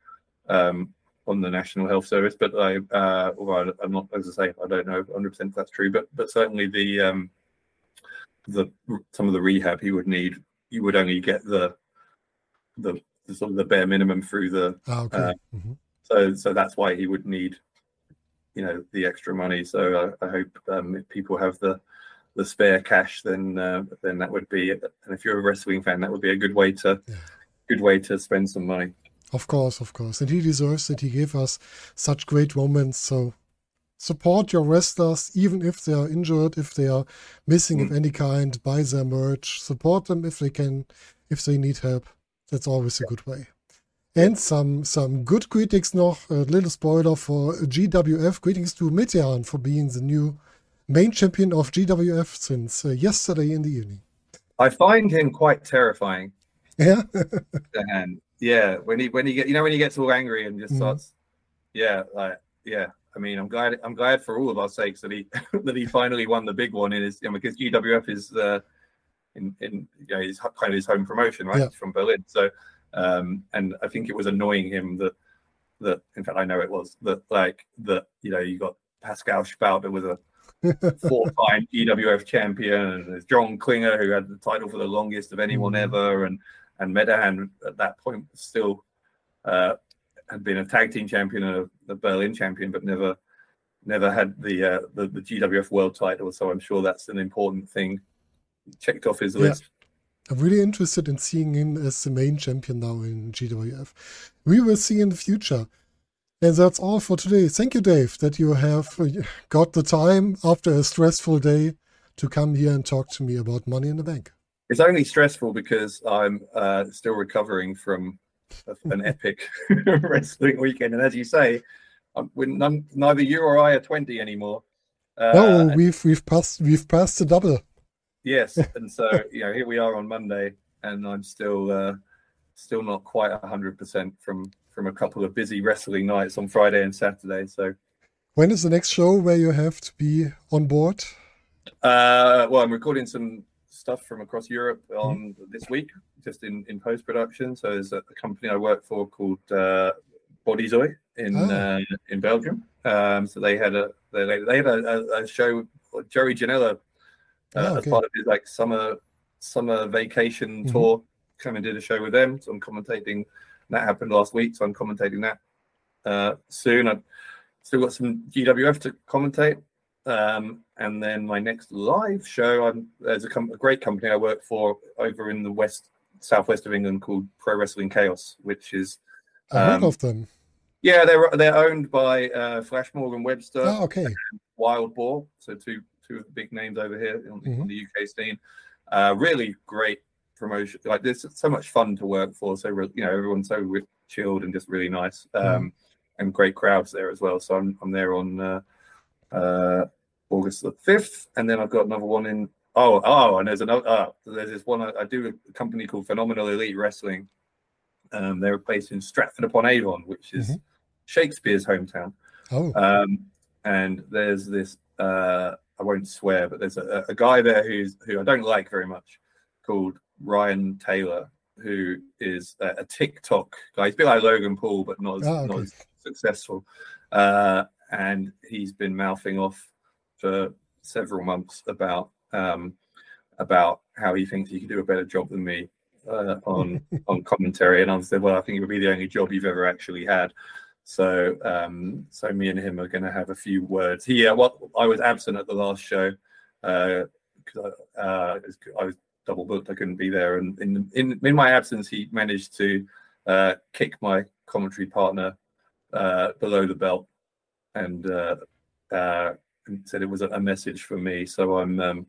um, on the National Health Service. But I, uh, well, I'm not as I say, I don't know 100 percent if that's true. But but certainly the um, the some of the rehab he would need, you would only get the the, the sort of the bare minimum through the. Oh, okay. Uh, mm-hmm. So so that's why he would need you know the extra money. So I, I hope um, if people have the the spare cash, then uh, then that would be. And if you're a wrestling fan, that would be a good way to yeah. good way to spend some money. Of course, of course, and he deserves it. He gave us such great moments. So support your wrestlers, even if they are injured, if they are missing mm. of any kind. Buy their merch. Support them if they can, if they need help. That's always a good way. And some some good critics noch, a little spoiler for GWF. Greetings to Metehan for being the new main champion of GWF since uh, yesterday in the evening. I find him quite terrifying. Yeah. and yeah, when he when he get you know when he gets all angry and just mm. starts, yeah, like yeah. I mean, I'm glad I'm glad for all of our sakes that he that he finally won the big one in his you know, because GWF is uh, in in you know his kind of his home promotion, right? Yeah. from Berlin, so um, and I think it was annoying him that that in fact I know it was that like that you know you got Pascal Spalter was a four-time GWF champion, and there's John Klinger who had the title for the longest of anyone mm. ever, and and Metehan at that point still uh, had been a tag team champion and a, a Berlin champion, but never never had the, uh, the, the GWF world title. So I'm sure that's an important thing checked off his list. I'm really interested in seeing him as the main champion now in GWF. We will see in the future. And that's all for today. Thank you, Dave, that you have got the time after a stressful day to come here and talk to me about Money in the Bank. It's only stressful because I'm uh, still recovering from an epic wrestling weekend. And as you say, none, neither you or I are 20 anymore. Uh, no, we've we've passed we've passed the double. Yes, and so you know here we are on Monday, and I'm still uh, still not quite hundred percent from from a couple of busy wrestling nights on Friday and Saturday. So, when is the next show where you have to be on board? Uh, well, I'm recording some stuff from across Europe on mm-hmm. this week, just in in post production. So there's a, company I work for called uh, Bodyzoy in oh. uh, in Belgium. Um, so they had a they, they had a, a, show. Joey Janela uh, oh, okay. as part of his like summer summer vacation mm-hmm. tour. Come and did a show with them, so I'm commentating. That happened last week, so I'm commentating that uh, soon. I've still got some GWF to commentate, um, and then my next live show. I'm, there's a, com- a great company I work for over in the west southwest of England called Pro Wrestling Chaos, which is um, I heard um, of them. Yeah, they're they're owned by uh, Flash Morgan Webster. Oh, okay. Wild Boar, so two two of the big names over here on, mm-hmm. on the UK scene. Uh, really great promotion. Like there's so much fun to work for. So you know, everyone's so re- chilled and just really nice, um, and great crowds there as well. So I'm I'm there on uh, uh, August the fifth, and then I've got another one in. Oh, oh, and there's another. Oh, there's this one I, I do a company called Phenomenal Elite Wrestling. Um, they're based in Stratford upon Avon, which is Mhm. Shakespeare's hometown. Oh, Um, and there's this uh, I won't swear, but there's a, a guy there who's who I don't like very much, called Ryan Taylor, who is a, a TikTok guy. He's a bit like Logan Paul, but not as, Ah, not as successful. Uh, and he's been mouthing off for several months about um, about how he thinks he can do a better job than me uh, on on commentary. And I said, well, I think it would be the only job you've ever actually had. So, um, so me and him are going to have a few words. He, uh, what I was absent at the last show because I, uh, was- I was double booked. I couldn't be there, and in in in my absence, he managed to uh, kick my commentary partner uh, below the belt, and uh, uh, said it was a, message for me. So I'm um,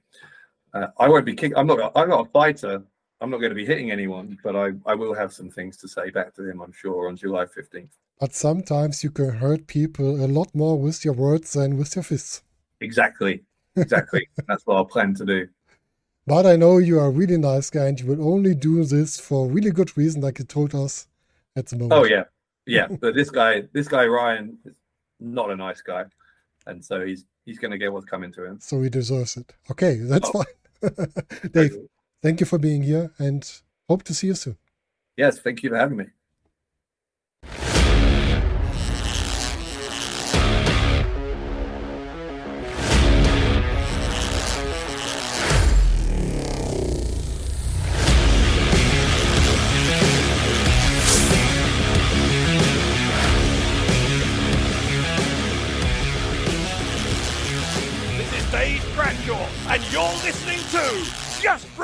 uh, I won't be kick. I'm not. I'm not a fighter. I'm not going to be hitting anyone, but I, I will have some things to say back to him. I'm sure on July 15th. but sometimes you can hurt people a lot more with your words than with your fists. Exactly. Exactly. That's what I'll plan to do. But I know you are a really nice guy and you will only do this for really good reason, like you told us at the moment. Oh yeah, yeah. But this guy, this guy Ryan, is not a nice guy, and so he's he's going to get what's coming to him. So he deserves it. Okay, that's Oh. fine. Dave, thank you for being here and hope to see you soon. Yes, thank you for having me.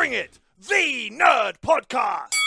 Bring It, the Nerd Podcast.